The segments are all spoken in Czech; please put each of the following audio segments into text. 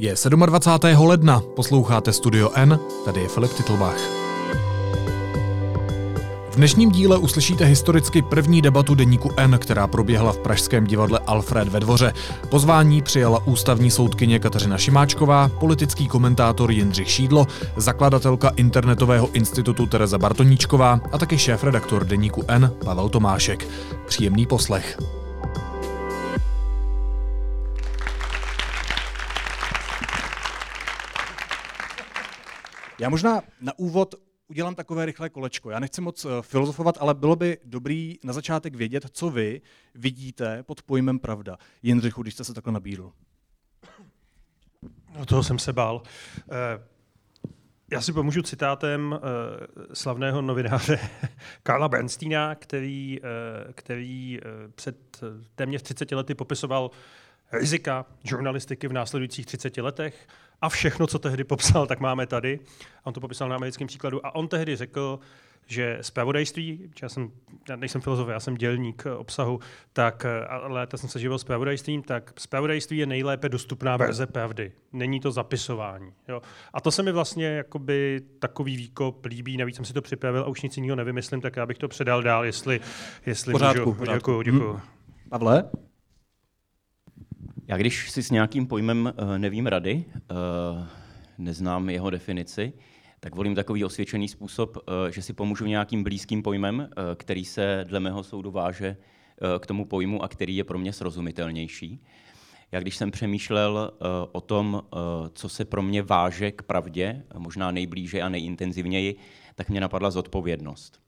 Je 27. ledna, posloucháte Studio N, tady je Filip Titlbach. V dnešním díle uslyšíte historicky první debatu deníku N, která proběhla v pražském divadle Alfred ve dvoře. Pozvání přijala ústavní soudkyně Kateřina Šimáčková, politický komentátor Jindřich Šídlo, zakladatelka internetového institutu Tereza Bartoníčková a taky šéf-redaktor deníku N Pavel Tomášek. Příjemný poslech. Já možná na úvod udělám takové rychlé kolečko. Já nechci moc eh, filozofovat, ale bylo by dobrý na začátek vědět, co vy vidíte pod pojmem pravda. Jindřichu, když jste se takhle nabídl. No toho jsem se bál. Eh, já si pomůžu citátem uh, slavného novináře Karla Bernsteina, který, který před téměř 30 lety popisoval rizika žurnalistiky v následujících 30 letech a všechno, co tehdy popsal, tak máme tady. On to popisal na americkém příkladu. A on tehdy řekl, že zpravodajství, já, jsem, já nejsem filozof, já jsem dělník obsahu, tak ale léta jsem se živil zpravodajstvím, tak zpravodajství je nejlépe dostupná verze pravdy. Není to zapisování. Jo. A to se mi vlastně jakoby takový výkop líbí, navíc jsem si to připravil a už nic jiného nevymyslím, tak já bych to předal dál, jestli, jestli pořádku, můžu. Pořádku. Děkuju, děkuju. Hmm. Pavle? Já když si s nějakým pojmem uh, nevím rady, uh, neznám jeho definici, tak volím takový osvědčený způsob, uh, že si pomůžu nějakým blízkým pojmem, který se dle mého soudu váže k tomu pojmu a který je pro mě srozumitelnější. Já když jsem přemýšlel o tom, co se pro mě váže k pravdě, možná nejblíže a nejintenzivněji, tak mě napadla zodpovědnost.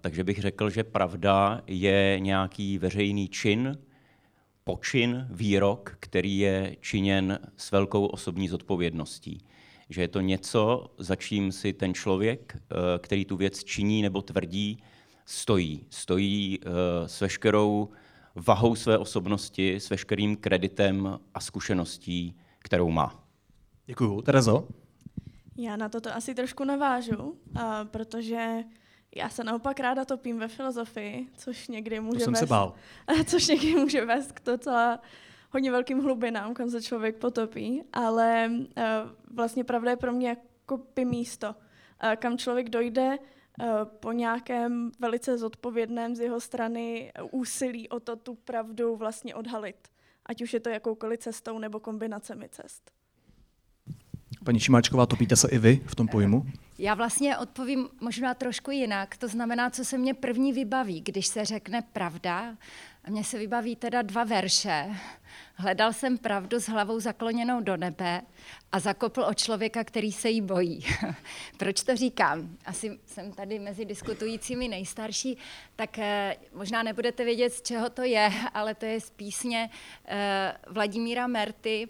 Takže bych řekl, že pravda je nějaký veřejný čin, počin, výrok, který je činěn s velkou osobní zodpovědností. Že je to něco, za čím si ten člověk, eh, který tu věc činí nebo tvrdí, stojí. Stojí eh, s veškerou vahou své osobnosti, s veškerým kreditem a zkušeností, kterou má. Děkuju. Terezo? Já na toto asi trošku navážu, protože já se naopak ráda topím ve filozofii, což někdy může to jsem vést, se bál. což někdy může vést k docela hodně velkým hlubinám, kam se člověk potopí, ale uh, vlastně pravda je pro mě jako by místo, uh, kam člověk dojde uh, po nějakém velice zodpovědném z jeho strany úsilí o to tu pravdu vlastně odhalit. Ať už je to jakoukoliv cestou nebo kombinacemi cest. Paní Šimáčková, topíte se i vy v tom pojmu? Já vlastně odpovím možná trošku jinak. To znamená, co se mě první vybaví, když se řekne pravda. A mně se vybaví teda dva verše. Hledal jsem pravdu s hlavou zakloněnou do nebe a zakopl o člověka, který se jí bojí. Proč to říkám? Asi jsem tady mezi diskutujícími nejstarší, tak eh, možná nebudete vědět, z čeho to je, ale to je z písně eh, Vladimíra Merty,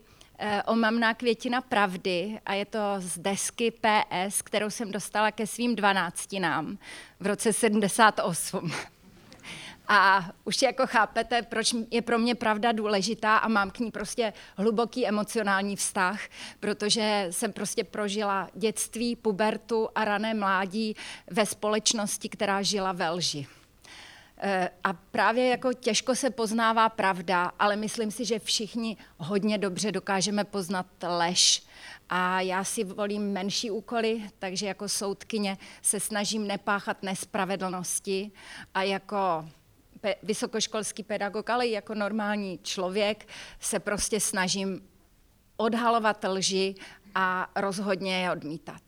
omamná květina pravdy a je to z desky PS, kterou jsem dostala ke svým dvanáctinám v roce 78. A už jako chápete, proč je pro mě pravda důležitá a mám k ní prostě hluboký emocionální vztah, protože jsem prostě prožila dětství, pubertu a rané mládí ve společnosti, která žila ve lži. Eh, a právě jako těžko se poznává pravda, ale myslím si, že všichni hodně dobře dokážeme poznat lež. A já si volím menší úkoly, takže jako soudkyně se snažím nepáchat nespravedlnosti a jako vysokoškolský pedagog, ale i jako normální člověk se prostě snažím odhalovat lži a rozhodně je odmítat.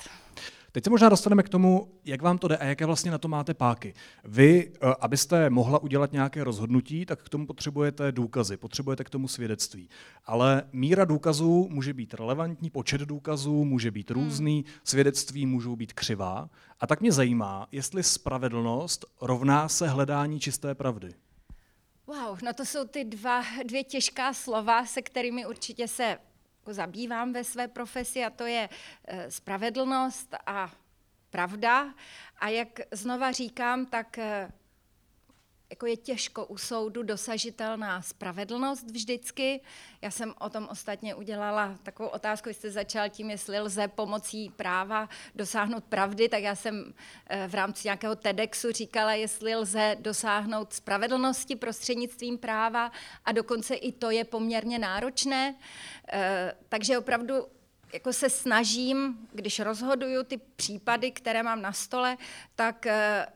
Teď se možná dostaneme k tomu, jak vám to jde a jaké vlastně na to máte páky. Vy, eh, abyste mohla udělat nějaké rozhodnutí, tak k tomu potřebujete důkazy, potřebujete k tomu svědectví. Ale míra důkazů může být relevantní, počet důkazů může být hmm. různý, svědectví můžou být křivá. A tak mě zajímá, jestli spravedlnost rovná se hledání čisté pravdy. Wow, no to jsou ty dva, dvě těžká slova, se kterými určitě se jako zabývám ve své profesi a to je e, spravedlnost a pravda. A jak znova říkám, tak e, jako je těžko u soudu dosažitelná spravedlnost vždycky. Já jsem o tom ostatně udělala takovou otázku, jste začal tím, jestli lze pomocí práva dosáhnout pravdy, tak já jsem eh, v rámci nějakého TEDxu říkala, jestli lze dosáhnout spravedlnosti prostřednictvím práva a dokonce i to je poměrně náročné. Eh, takže opravdu jako se snažím, když rozhoduju ty případy, které mám na stole, tak eh,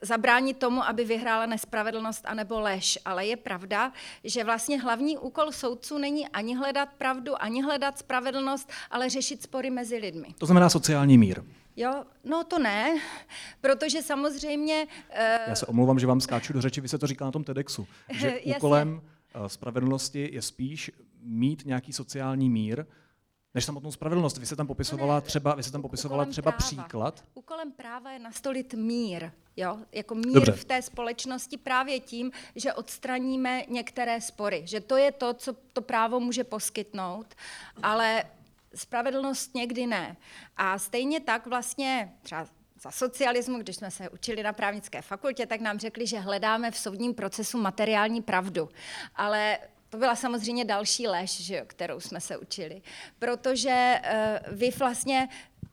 zabránit tomu, aby vyhrála nespravedlnost anebo lež. Ale je pravda, že vlastně hlavní úkol soudců není ani hledat pravdu, ani hledat spravedlnost, ale řešit spory mezi lidmi. To znamená sociální mír. Jo, no to ne, protože samozřejmě... Uh... Já se omlouvám, že vám skáču do řeči, vy se to říká na tom TEDxu, že úkolem uh, spravedlnosti je spíš mít nějaký sociální mír, než samotnou spravedlnost. Vy se tam popisovala třeba, vy se tam popisovala třeba práva. příklad. Úkolem práva je nastolit mír. Jo? Jako mír Dobře. v té společnosti právě tím, že odstraníme některé spory. Že to je to, co to právo může poskytnout, ale spravedlnost někdy ne. A stejně tak vlastně třeba za socialismu, když jsme se učili na právnické fakultě, tak nám řekli, že hledáme v soudním procesu materiální pravdu. Ale to byla samozřejmě další lež, že jo, kterou jsme se učili. Protože uh, vy vlastně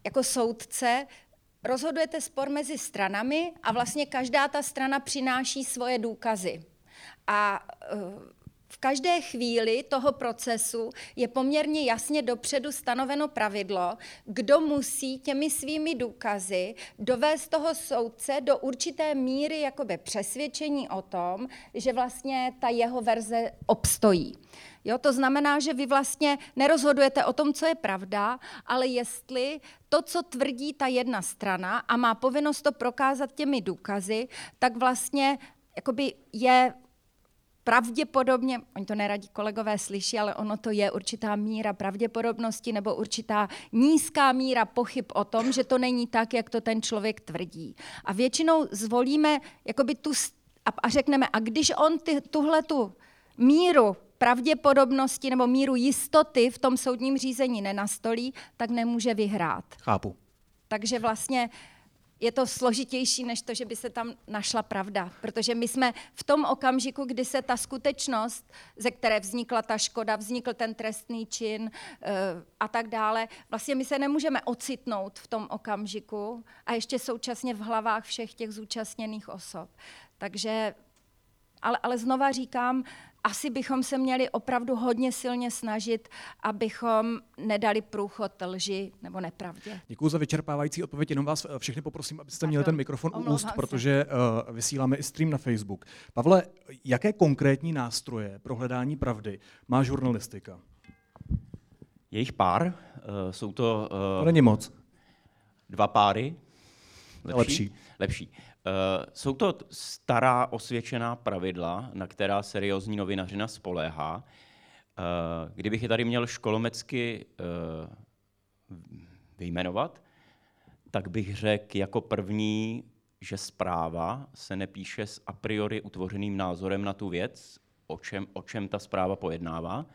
jako soudce rozhodujete spor mezi stranami a vlastně každá ta strana přináší svoje důkazy. A uh, v každé chvíli toho procesu je poměrně jasně dopředu stanoveno pravidlo, kdo musí těmi svými důkazy dovést toho soudce do určité míry jakoby přesvědčení o tom, že vlastně ta jeho verze obstojí. Jo, to znamená, že vy vlastně nerozhodujete o tom, co je pravda, ale jestli to, co tvrdí ta jedna strana a má povinnost to prokázat těmi důkazy, tak vlastně jakoby je pravděpodobně, oni to neradí kolegové slyší, ale ono to je určitá míra pravděpodobnosti nebo určitá nízká míra pochyb o tom, že to není tak, jak to ten člověk tvrdí. A většinou zvolíme jakoby tu a, a řekneme, a když on ty, tuhle tu míru pravděpodobnosti nebo míru jistoty v tom soudním řízení nenastolí, tak nemůže vyhrát. Chápu. Takže vlastně je to složitější, než to, že by se tam našla pravda. Protože my jsme v tom okamžiku, kdy se ta skutečnost, ze které vznikla ta škoda, vznikl ten trestný čin uh, a tak dále, vlastně my se nemůžeme ocitnout v tom okamžiku a ještě současně v hlavách všech těch zúčastněných osob. Takže, ale, ale znova říkám, asi bychom se měli opravdu hodně silně snažit, abychom nedali průchod lži nebo nepravdě. Děkuji za vyčerpávající odpověď. Jenom vás eh, všechny poprosím, abyste měli ten mikrofon u úst, se. protože uh, vysíláme i stream na Facebook. Pavle, jaké konkrétní nástroje pro hledání pravdy má žurnalistika? Jejich pár. Uh, jsou to... Uh, to není moc. Dva páry. Lepší. Lepší. Lepší. Uh, jsou to stará osvědčená pravidla, na která seriózní novinařina spoléhá. Uh, kdybych je tady měl školomecky uh, vyjmenovat, tak bych řekl jako první, že zpráva se nepíše s a priori utvořeným názorem na tu věc, o čem, o čem ta zpráva pojednává.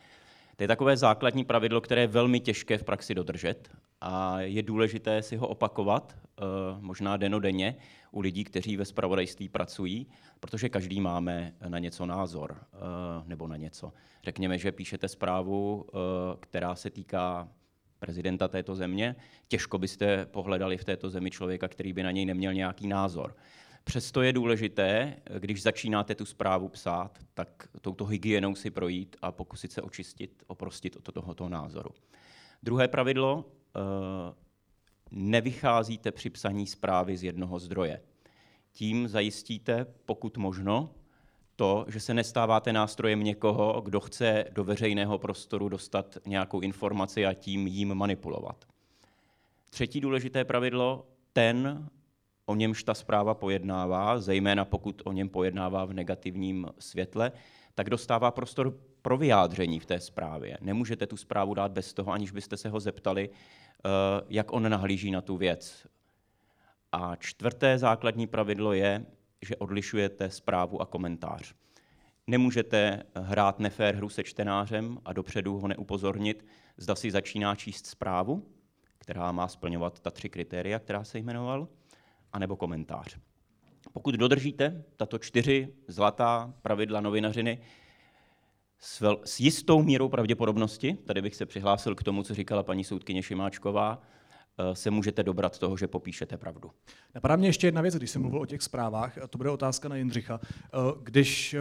To je takové základní pravidlo, které je velmi těžké v praxi dodržet a je důležité si ho opakovat, možná denodenně, u lidí, kteří ve spravodajství pracují, protože každý máme na něco názor eh, nebo na něco. Řekněme, že píšete zprávu, eh, která se týká prezidenta této země, těžko byste pohledali v této zemi člověka, který by na něj neměl nějaký názor. Přesto je důležité, když začínáte tu zprávu psát, tak touto hygienou si projít a pokusit se očistit, oprostit od tohoto názoru. Druhé pravidlo, eh, nevycházíte při psaní zprávy z jednoho zdroje. Tím zajistíte, pokud možno, to, že se nestáváte nástrojem někoho, kdo chce do veřejného prostoru dostat nějakou informaci a tím jím manipulovat. Třetí důležité pravidlo, ten, o němž ta zpráva pojednává, zejména pokud o něm pojednává v negativním světle, tak dostává prostor pro vyjádření v té zprávě. Nemůžete tu zprávu dát bez toho, aniž byste se ho zeptali, eh, jak on nahlíží na tu věc. A čtvrté základní pravidlo je, že odlišujete zprávu a komentář. Nemůžete hrát nefér hru se čtenářem a dopředu ho neupozornit, zda si začíná číst zprávu, která má splňovat ta tři kritéria, která se jmenoval, anebo komentář. Pokud dodržíte tato čtyři zlatá pravidla novinařiny, s, vel, s jistou mírou pravděpodobnosti, tady bych se přihlásil k tomu, co říkala paní soudkyně Šimáčková, eh, se můžete dobrat toho, že popíšete pravdu. Napadá mě ještě jedna věc, když jsem mluvil o těch zprávách, a to bude otázka na Jindřicha. Eh, když eh,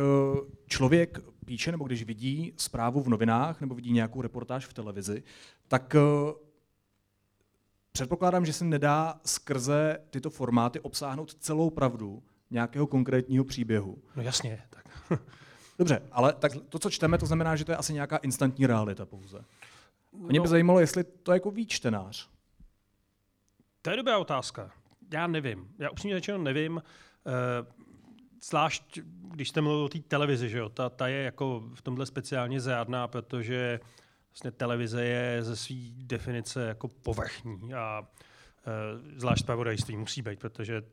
člověk píše nebo když vidí zprávu v novinách nebo vidí nějakou reportáž v televizi, tak předpokládám, že se nedá skrze tyto formáty obsáhnout celou pravdu nějakého konkrétního příběhu. No jasně, tak. Dobře, ale tak to, co čteme, to znamená, že to je asi nějaká instantní realita pouze. Mě no, by zajímalo, jestli to jako ví čtenář. To je dobrá otázka. Já nevím. Já upřímně řečeno nevím. Uh, zvlášť, když jste mluvil o té televizi, že jo? Ta, ta je jako v tomhle speciálně zjádná, protože vlastně televize je ze své definice jako povrchní a uh, zvlášť pravodajství musí být, protože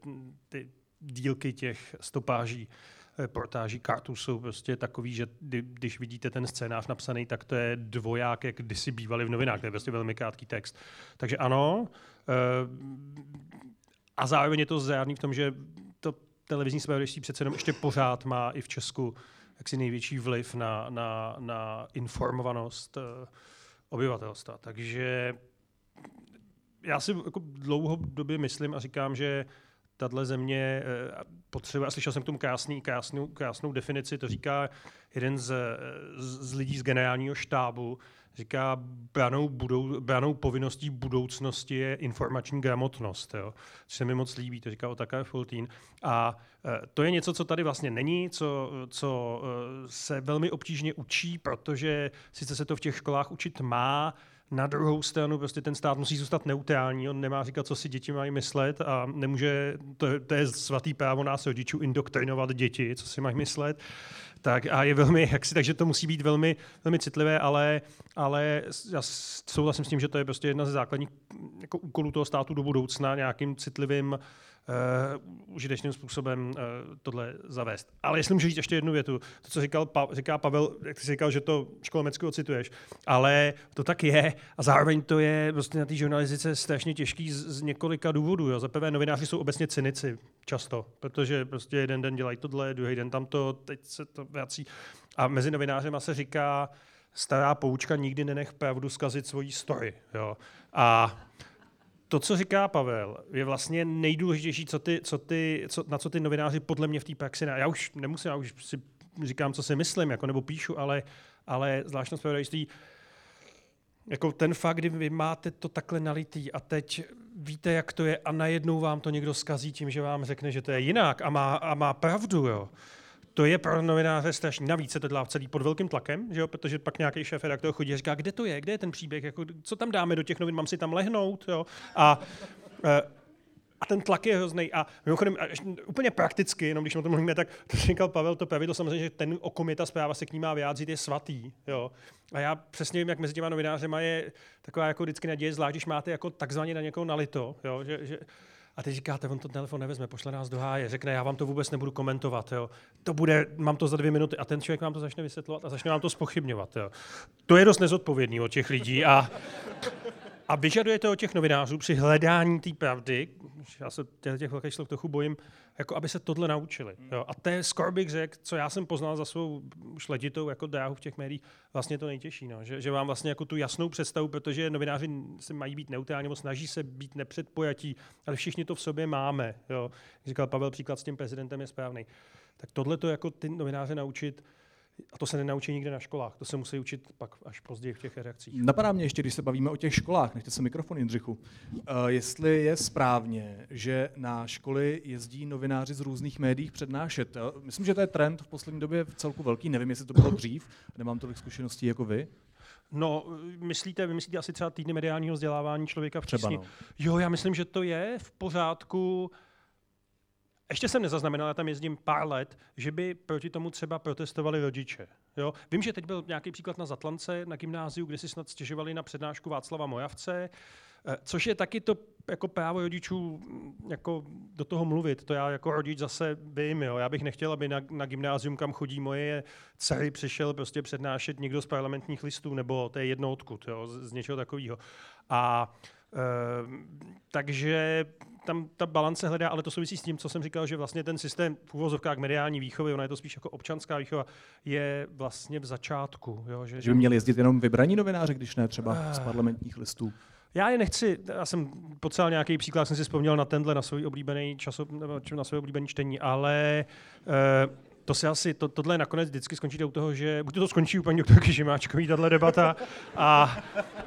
ty dílky těch stopáží reportáží kartů jsou prostě takový, že když vidíte ten scénář napsaný, tak to je dvoják, jak kdysi bývali v novinách, to je prostě velmi krátký text. Takže ano, eh, a zároveň je to zjádný v tom, že to televizní spravodajství přece jenom ještě pořád má i v Česku jaksi největší vliv na, na, na informovanost eh, obyvatelstva. Takže já si jako dlouhodobě myslím a říkám, že tahle země eh, potřebuje, a slyšel jsem k tomu krásný, krásnou, krásnou definici, to říká jeden z, z lidí z generálního štábu, říká, branou, budou, branou povinností budoucnosti je informační gramotnost, jo? což se mi moc líbí, to říká Otakar Fultín. A e, to je něco, co tady vlastně není, co, co e, se velmi obtížně učí, protože sice se to v těch školách učit má, na druhou stranu prostě ten stát musí zůstat neutrální, on nemá říkat, co si děti mají myslet a nemůže, to, to je svatý právo nás rodičů indoktrinovat děti, co si mají myslet. Tak a je velmi, jak si, takže to musí být velmi, velmi citlivé, ale, ale já souhlasím s tím, že to je prostě jedna ze základních jako úkolů toho státu do budoucna, nějakým citlivým uh, užitečným způsobem uh, tohle zavést. Ale jestli můžu říct ještě jednu větu, to, co říkal pa, říká Pavel, jak jsi říkal, že to školomecky ocituješ, ale to tak je a zároveň to je prostě na té žurnalistice strašně těžký z, z několika důvodů. Za prvé novináři jsou obecně cynici často, protože prostě jeden den dělají tohle, druhý den tamto, teď se to vrací. A mezi novinářema se říká, stará poučka, nikdy nenech pravdu zkazit svojí story. Jo. A to, co říká Pavel, je vlastně nejdůležitější, co ty, co ty, co, na co ty novináři podle mě v té praxi... Já už nemusím, já už si říkám, co si myslím, jako, nebo píšu, ale, ale zvláštnost zpravodajství, jako ten fakt, kdy vy máte to takhle nalitý a teď víte, jak to je a najednou vám to někdo skazí tím, že vám řekne, že to je jinak a má, a má pravdu, jo to je pro novináře strašný. Navíc se to dělá celý pod velkým tlakem, že jo? protože pak nějaký šéf redaktor chodí a říká, kde to je, kde je ten příběh, jako, co tam dáme do těch novin, mám si tam lehnout. Jo? A, e, a ten tlak je hrozný. A mimochodem, úplně prakticky, jenom když o tom mluvíme, tak to říkal Pavel, to pravidlo samozřejmě, že ten, o kom je ta zpráva, se k ní má vyjádřit, je svatý. Jo? A já přesně vím, jak mezi těma novinářema je taková jako vždycky naděje, zvlášť když máte jako takzvaně na někoho nalito, jo? Že, že, a teď říkáte, on to telefon nevezme, pošle nás do háje, řekne, já vám to vůbec nebudu komentovat, jo. To bude, mám to za dvě minuty a ten člověk vám to začne vysvětlovat a začne vám to spochybňovat, jo. To je dost nezodpovědný od těch lidí a, a vyžadujete od těch novinářů při hledání té pravdy, já se těch velkých slov trochu bojím, jako aby se tohle naučili. Jo. A to je skoro bych řekl, co já jsem poznal za svou šleditou jako dráhu v těch médiích, vlastně to nejtěžší. No. Že, že vám vlastně jako tu jasnou představu, protože novináři se mají být neutrální, nebo snaží se být nepředpojatí, ale všichni to v sobě máme. Jo. Říkal Pavel, příklad s tím prezidentem je správný. Tak tohle to jako ty novináře naučit, a to se nenaučí nikde na školách, to se musí učit pak až později v těch reakcích. Napadá mě ještě, když se bavíme o těch školách, nechte se mikrofon, Jindřichu, uh, jestli je správně, že na školy jezdí novináři z různých médií přednášet. Myslím, že to je trend v poslední době v celku velký, nevím, jestli to bylo dřív, nemám tolik zkušeností jako vy. No, myslíte, vy myslíte asi třeba týdny mediálního vzdělávání člověka v Třeba no. Jo, já myslím, že to je v pořádku. Ještě jsem nezaznamenal, já tam jezdím pár let, že by proti tomu třeba protestovali rodiče. Jo? Vím, že teď byl nějaký příklad na Zatlance, na gymnáziu, kde si snad stěžovali na přednášku Václava Mojavce, eh, což je taky to jako právo rodičů mm, jako do toho mluvit. To já jako rodič zase vím. Jo? Já bych nechtěl, aby na, na gymnázium, kam chodí moje dcery, přišel prostě přednášet někdo z parlamentních listů, nebo to je jedno odkud, jo? Z, z něčeho takového. A takže tam ta balance hledá, ale to souvisí s tím, co jsem říkal, že vlastně ten systém v úvozovkách mediální výchovy, ona je to spíš jako občanská výchova, je vlastně v začátku. Jo, že, že by měli jezdit jenom vybraní novináři, když ne třeba z parlamentních listů. Já je nechci, já jsem potřeboval nějaký příklad, jsem si vzpomněl na tenhle, na svůj oblíbený časop, na svůj oblíbený čtení, ale uh, to se asi, to, tohle nakonec vždycky skončíte u toho, že buď to skončí u paní doktorky Žimáčkový, tahle debata, a,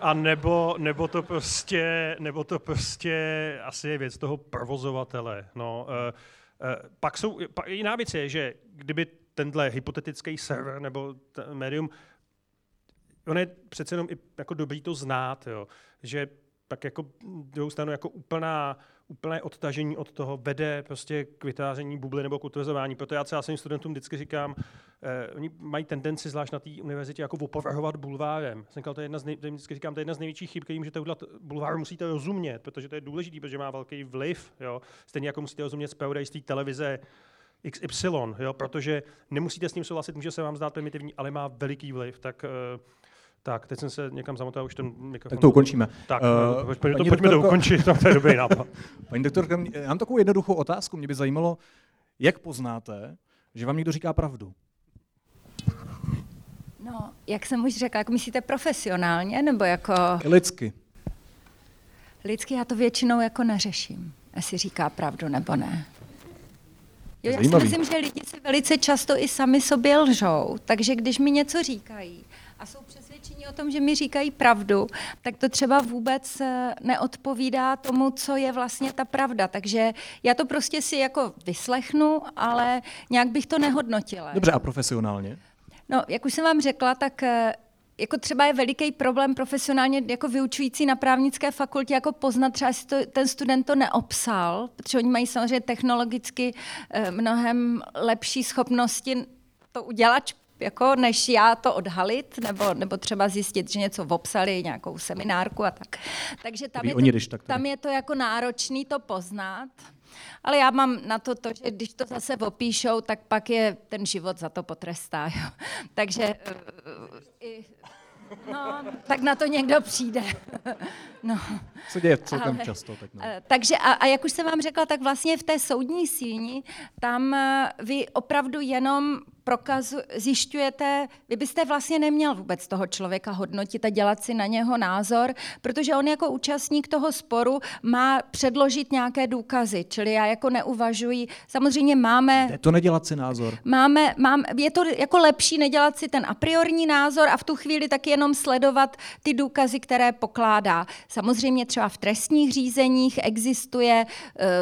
a nebo, nebo, to prostě, nebo to prostě asi je věc toho provozovatele. No, uh, uh, pak jsou, pa, jiná věc je, že kdyby tenhle hypotetický server nebo médium on je přece jenom i jako dobrý to znát, jo. že tak jako druhou stranu jako úplná, úplné odtažení od toho vede prostě k vytváření bubly nebo k utvrzování. Proto já třeba svým studentům vždycky říkám, eh, oni mají tendenci, zvlášť na té univerzitě, jako opovrhovat bulvárem. Jsem říkal, to je jedna z nej, vždycky říkám, to je jedna z největších chyb, který můžete udělat. Bulvár musíte rozumět, protože to je důležité, protože má velký vliv. Jo? Stejně jako musíte rozumět zpravodajství televize, XY, jo? protože nemusíte s ním souhlasit, může se vám zdát primitivní, ale má veliký vliv. Tak uh, tak, teď jsem se někam zamotal, už ten mikrofon. Tak to ukončíme. Tak, uh, pojďme, to, pojďme to ukončit, to je dobrý nápad. Paní doktorka, já mám takovou jednoduchou otázku. Mě by zajímalo, jak poznáte, že vám někdo říká pravdu? No, jak jsem už řekla, jak myslíte profesionálně, nebo jako... Lidsky. Lidsky já to většinou jako neřeším, jestli říká pravdu nebo ne. Jo, já si myslím, že lidi si velice často i sami sobě lžou, takže když mi něco říkají a jsou přes o tom, že mi říkají pravdu, tak to třeba vůbec eh, neodpovídá tomu, co je vlastně ta pravda. Takže já to prostě si jako vyslechnu, ale nějak bych to nehodnotila. Dobře, a profesionálně? No, jak už jsem vám řekla, tak eh, jako třeba je veliký problém profesionálně jako vyučující na právnické fakultě, jako poznat třeba, jestli to, ten student to neobsal, protože oni mají samozřejmě technologicky eh, mnohem lepší schopnosti to udělat jako než já to odhalit, nebo, nebo třeba zjistit, že něco obsali, nějakou seminárku a tak. Takže tam, je to, tak tam je to jako náročný to poznat. Ale já mám na to to, že když to zase opíšou, tak pak je ten život za to potrestá. Jo. Takže uh, i, No, tak na to někdo přijde. no. Se děje celkem Ale, často. Tak no. Eh, takže a, a jak už jsem vám řekla, tak vlastně v té soudní síni tam vy opravdu jenom prokazu, zjišťujete, vy byste vlastně neměl vůbec toho člověka hodnotit a dělat si na něho názor, protože on jako účastník toho sporu má předložit nějaké důkazy, čili já jako neuvažuji, samozřejmě máme... Je to nedělat si názor. Máme, mám, je to jako lepší nedělat si ten a priorní názor a v tu chvíli taky jenom sledovat ty důkazy, které pokládá. Samozřejmě třeba v trestních řízeních existuje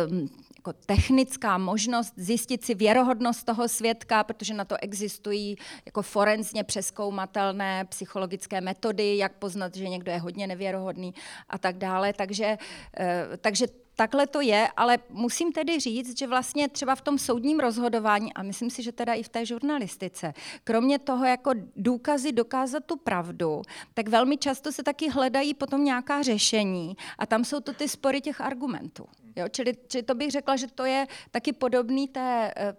um, jako technická možnost zjistit si věrohodnost toho svědka, protože na to existují jako forenzně přeskoumatelné psychologické metody, jak poznat, že někdo je hodně nevěrohodný a tak dále. Takže, eh, takže takhle to je, ale musím tedy říct, že vlastně třeba v tom soudním rozhodování, a myslím si, že teda i v té žurnalistice, kromě toho jako důkazy dokázat tu pravdu, tak velmi často se taky hledají potom nějaká řešení a tam jsou to ty spory těch argumentů. Jo, čili, čili to bych řekla, že to je taky podobný té, eh,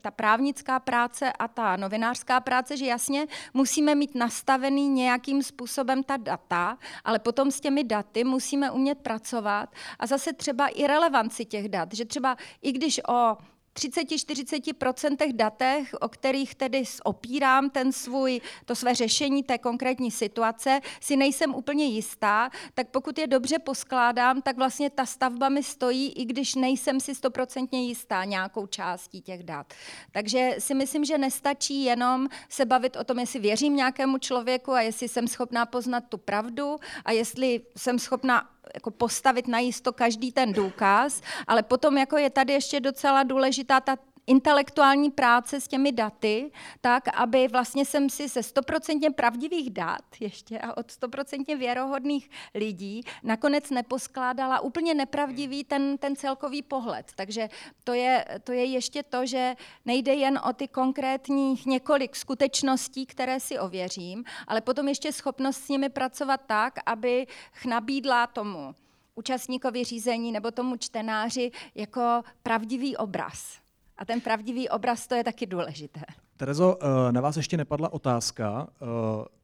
ta právnická práce a ta novinářská práce, že jasně musíme mít nastavený nějakým způsobem ta data, ale potom s těmi daty musíme umět pracovat a zase třeba i relevanci těch dat, že třeba i když o 30-40% datech, o kterých tedy opírám ten svůj, to své řešení té konkrétní situace, si nejsem úplně jistá, tak pokud je dobře poskládám, tak vlastně ta stavba mi stojí, i když nejsem si stoprocentně jistá nějakou částí těch dat. Takže si myslím, že nestačí jenom se bavit o tom, jestli věřím nějakému člověku a jestli jsem schopná poznat tu pravdu a jestli jsem schopná jako postavit na jisto každý ten důkaz, ale potom jako je tady ještě docela důležitá ta intelektuální práce s těmi daty, tak aby vlastně jsem si ze stoprocentně pravdivých dat ještě a od stoprocentně věrohodných lidí nakonec neposkládala úplně nepravdivý ten, ten celkový pohled. Takže to je, to je ještě to, že nejde jen o ty konkrétních několik skutečností, které si ověřím, ale potom ještě schopnost s nimi pracovat tak, aby nabídla tomu účastníkovi řízení nebo tomu čtenáři jako pravdivý obraz. A ten pravdivý obraz, to je taky důležité. Terezo, eh, na vás ještě nepadla otázka, eh,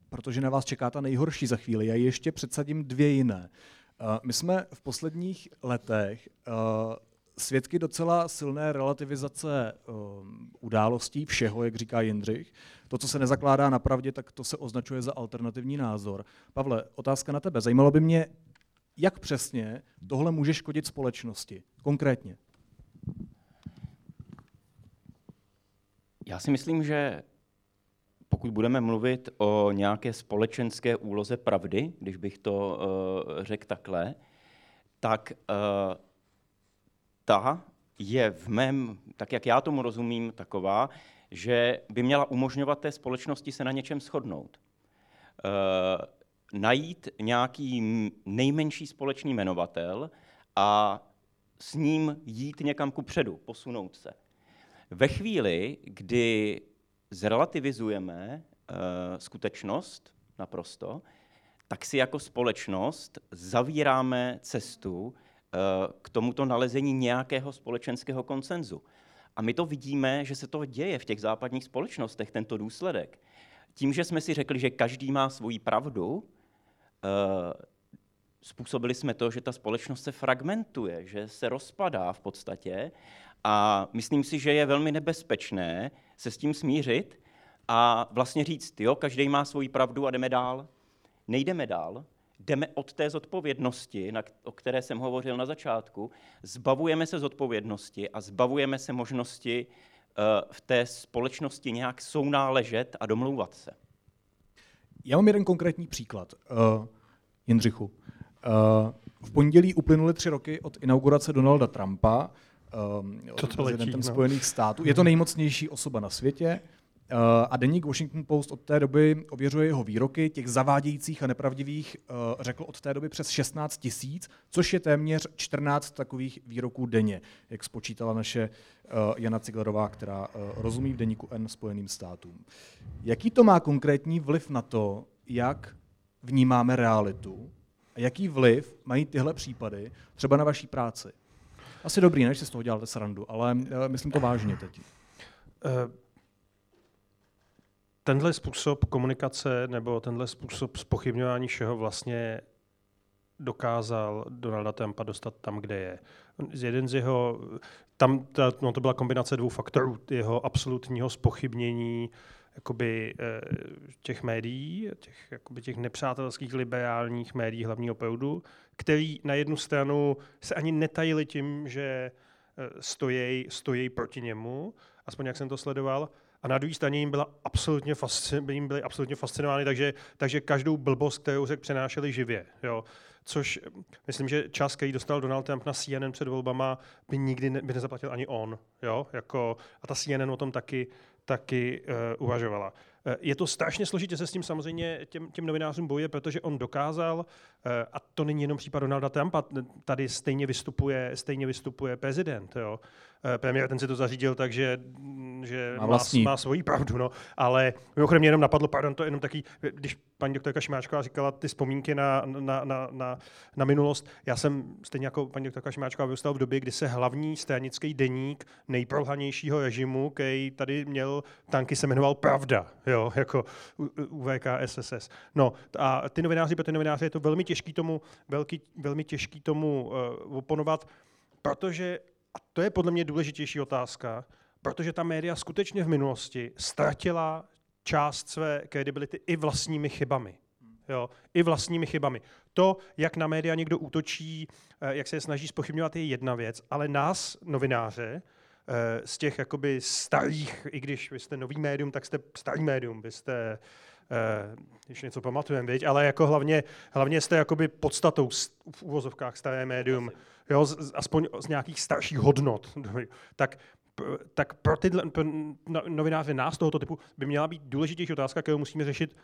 protože na vás čeká ta nejhorší za chvíli. Já ještě předsadím dvě jiné. My jsme v posledních letech svědky docela silné relativizace událostí, všeho, jak říká Jindřich. To, co se nezakládá na pravdě, tak to se označuje za alternativní názor. Pavle, otázka na tebe. Zajímalo by mě, jak přesně tohle může škodit společnosti, konkrétně. Já si myslím, že pokud budeme mluvit o nějaké společenské úloze pravdy, když bych to uh, řekl takhle, tak uh, ta je v mém, tak jak já tomu rozumím, taková, že by měla umožňovat té společnosti se na něčem shodnout. E, najít nějaký nejmenší společný jmenovatel a s ním jít někam ku předu, posunout se. Ve chvíli, kdy zrelativizujeme e, skutečnost naprosto, tak si jako společnost zavíráme cestu Eh, k tomuto nalezení nějakého společenského konsenzu. A my to vidíme, že se to děje v těch západních společnostech, tento důsledek. Tím, že jsme si řekli, že každý má svoji pravdu, eh, způsobili jsme to, že ta společnost se fragmentuje, že se rozpadá v podstatě a myslím si, že je velmi nebezpečné se s tím smířit a vlastně říct, jo, každý má svoji pravdu a jdeme dál. Nejdeme dál, jdeme od té zodpovědnosti, o které jsem hovořil na začátku, zbavujeme se zodpovědnosti a zbavujeme se možnosti uh, v té společnosti nějak sounáležet a domlouvat se. Já mám jeden konkrétní příklad. Uh, Jindřichu, v pondělí uplynuly tři roky od inaugurace Donalda Trumpa, uh, prezidentem letí, no. Spojených států. Je to nejmocnější osoba na světě. Eh, a deník Washington Post od té doby ověřuje jeho výroky, těch zavádějících a nepravdivých eh, řekl od té doby přes 16 tisíc, což je téměř 14 takových výroků denně, jak spočítala naše eh, Jana Ciglerová, která rozumí v deníku N Spojeným státům. Jaký to má konkrétní vliv na to, jak vnímáme realitu a jaký vliv mají tyhle případy třeba na vaší práci? Asi dobrý, než si z toho děláte srandu, ale myslím to vážně teď. Uh tenhle způsob komunikace nebo tenhle způsob spochybňování všeho vlastně dokázal Donalda Trumpa dostat tam, kde je. Jeden z jeho, tam ta, no to byla kombinace dvou faktorů, jeho absolutního spochybnění jakoby, eh, těch médií, těch, jakoby těch nepřátelských liberálních médií hlavního proudu, který na jednu stranu se ani netajili tím, že eh, stojí, stojí proti němu, aspoň jak jsem to sledoval, a na druhé straně jim, byla absolutně fascin, jim byli absolutně fascinovány, takže, takže každou blbost, kterou řekl, přenášeli živě. Jo. Což myslím, že čas, který dostal Donald Trump na CNN před volbama, by nikdy ne, by nezaplatil ani on. Jo. Jako, a ta CNN o tom taky, taky uh, uvažovala. Eh, je to strašně složitě se s tím samozřejmě těm, těm novinářům boje, protože on dokázal, eh, a to není jenom případ Donalda Trumpa, tady stejně vystupuje, stejně vystupuje prezident. Jo. Eh, premiér ten si to zařídil tak, že, že má, má, má svoji pravdu, no. ale mimochodem mě jenom napadlo, pardon, to je jenom taký, když paní doktorka Šimáčková říkala ty vzpomínky na, na, na, na, na minulost, já jsem stejně jako paní doktorka Šimáčková vyrůstal v době, kdy se hlavní stranický deník nejprolhanějšího režimu, který tady měl tanky, se jmenoval Pravda, jo, jako UVK SSS. No a ty novináři, pro ty novináři je to velmi těžký tomu, velký, velmi těžký tomu uh, oponovat, protože a to je podle mě důležitější otázka, protože ta média skutečně v minulosti ztratila část své kredibility i vlastními chybami. Jo, I vlastními chybami. To, jak na média někdo útočí, eh, jak se je snaží spochybňovat, je jedna věc, ale nás, novináře, eh, z těch jakoby starých, i když vy jste nový médium, tak jste starý médium, vy jste Uh, když něco pamatujeme, ale jako hlavně, hlavně jste jakoby podstatou v uvozovkách staré médium. Asi jo, z, aspoň z nějakých starších hodnot, tak tak pro ty pro no, novináře nás tohoto typu by měla být důležitější otázka, kterou musíme řešit,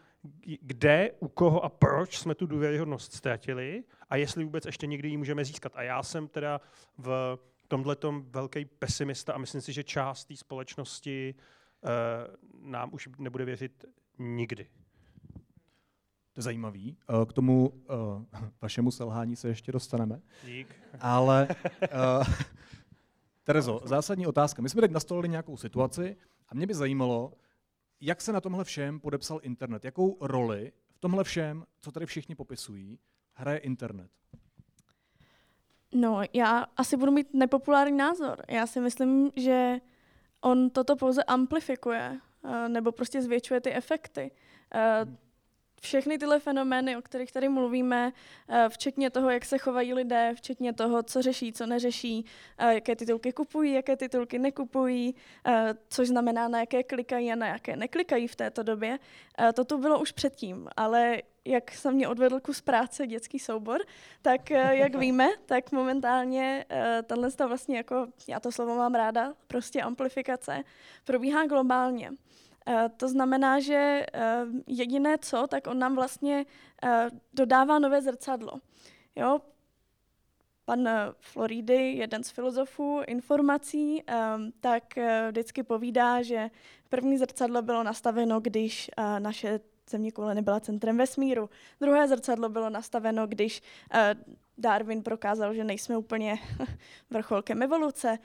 kde, u koho a proč jsme tu důvěryhodnost ztratili a jestli vůbec ještě někdy ji můžeme získat. A já jsem teda v tomhle velký pesimista a myslím si, že část té společnosti uh, nám už nebude věřit nikdy. To je zajímavý. Eh, k tomu uh, vašemu selhání se ještě dostaneme. Dík. Ale, uh, Terezo, zásadní otázka. My jsme teď nastolili nějakou situaci a mě by zajímalo, jak se na tomhle všem podepsal internet. Jakou roli v tomhle všem, co tady všichni popisují, hraje internet? No, já asi budu mít nepopulární názor. Já si myslím, že on toto pouze amplifikuje, nebo prostě zvětšuje ty efekty. Uh, všechny tyhle fenomény, o kterých tady mluvíme, eh, včetně toho, jak se chovají lidé, včetně toho, co řeší, co neřeší, eh, jaké titulky kupují, jaké titulky nekupují, eh, což znamená, na jaké klikají a na jaké neklikají v této době. To tu bylo už předtím, ale jak se mě odvedl kus práce dětský soubor, tak jak víme, tak momentálně tenhle stav vlastně jako, já to slovo mám ráda, prostě amplifikace, probíhá globálně. Uh, to znamená, že uh, jediné co, tak on nám vlastně uh, dodává nové zrcadlo. Jo? Pan Floridy, jeden z filozofů informací, um, tak vždycky povídá, že první zrcadlo bylo nastaveno, když naše země koule nebyla centrem vesmíru. Druhé zrcadlo bylo nastaveno, když Darwin prokázal, že nejsme úplně vrcholkem evoluce.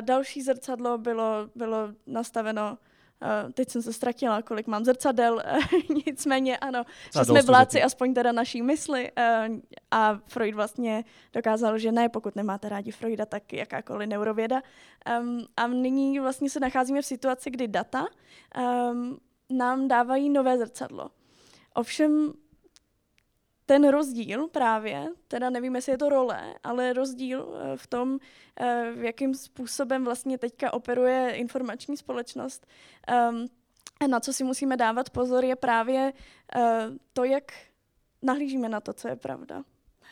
Další zrcadlo bylo, bylo nastaveno Uh, teď jsem se ztratila, kolik mám zrcadel, nicméně ano, že jsme vládci aspoň teda naší mysli uh, a Freud vlastně dokázal, že ne, pokud nemáte rádi Freuda, tak jakákoliv neurověda. Um, a nyní vlastně se nacházíme v situaci, kdy data um, nám dávají nové zrcadlo. Ovšem ten rozdíl právě, teda nevím, jestli je to role, ale rozdíl eh, v tom, eh, v jakým způsobem vlastně teďka operuje informační společnost, ehm, na co si musíme dávat pozor, je právě eh, to, jak nahlížíme na to, co je pravda.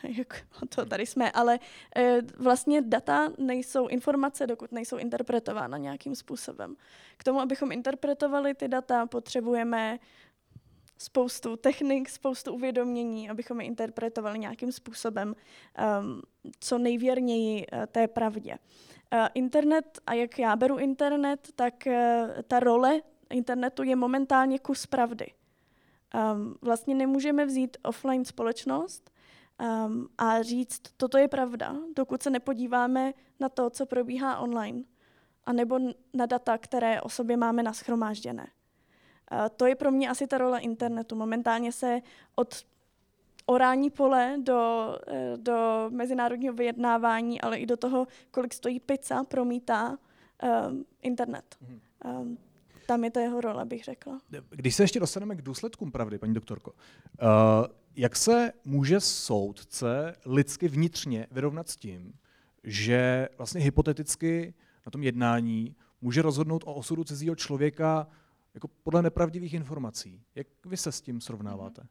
Jak to tady jsme, ale vlastně data nejsou informace, dokud nejsou interpretována nějakým způsobem. K tomu, abychom interpretovali ty data, potřebujeme spoustu technik, spoustu uvědomění, abychom je interpretovali nějakým způsobem um, co nejvěrněji uh, té pravdě. Uh, internet, a jak já beru internet, tak uh, ta role internetu je momentálně kus pravdy. Um, vlastně nemůžeme vzít offline společnost um, a říct, toto je pravda, dokud se nepodíváme na to, co probíhá online, anebo na data, které o sobě máme naschromážděné. To je pro mě asi ta role internetu. Momentálně se od orání pole do, eh, do mezinárodního vyjednávání, ale i do toho, kolik stojí pizza, promítá um, internet. Um, tam je to jeho role, bych řekla. Když se ještě dostaneme k důsledkům pravdy, paní doktorko, uh, jak se může soudce lidsky vnitřně vyrovnat s tím, že vlastně hypoteticky na tom jednání může rozhodnout o osudu cizího člověka jako podle nepravdivých informací. Jak vy se s tím srovnáváte?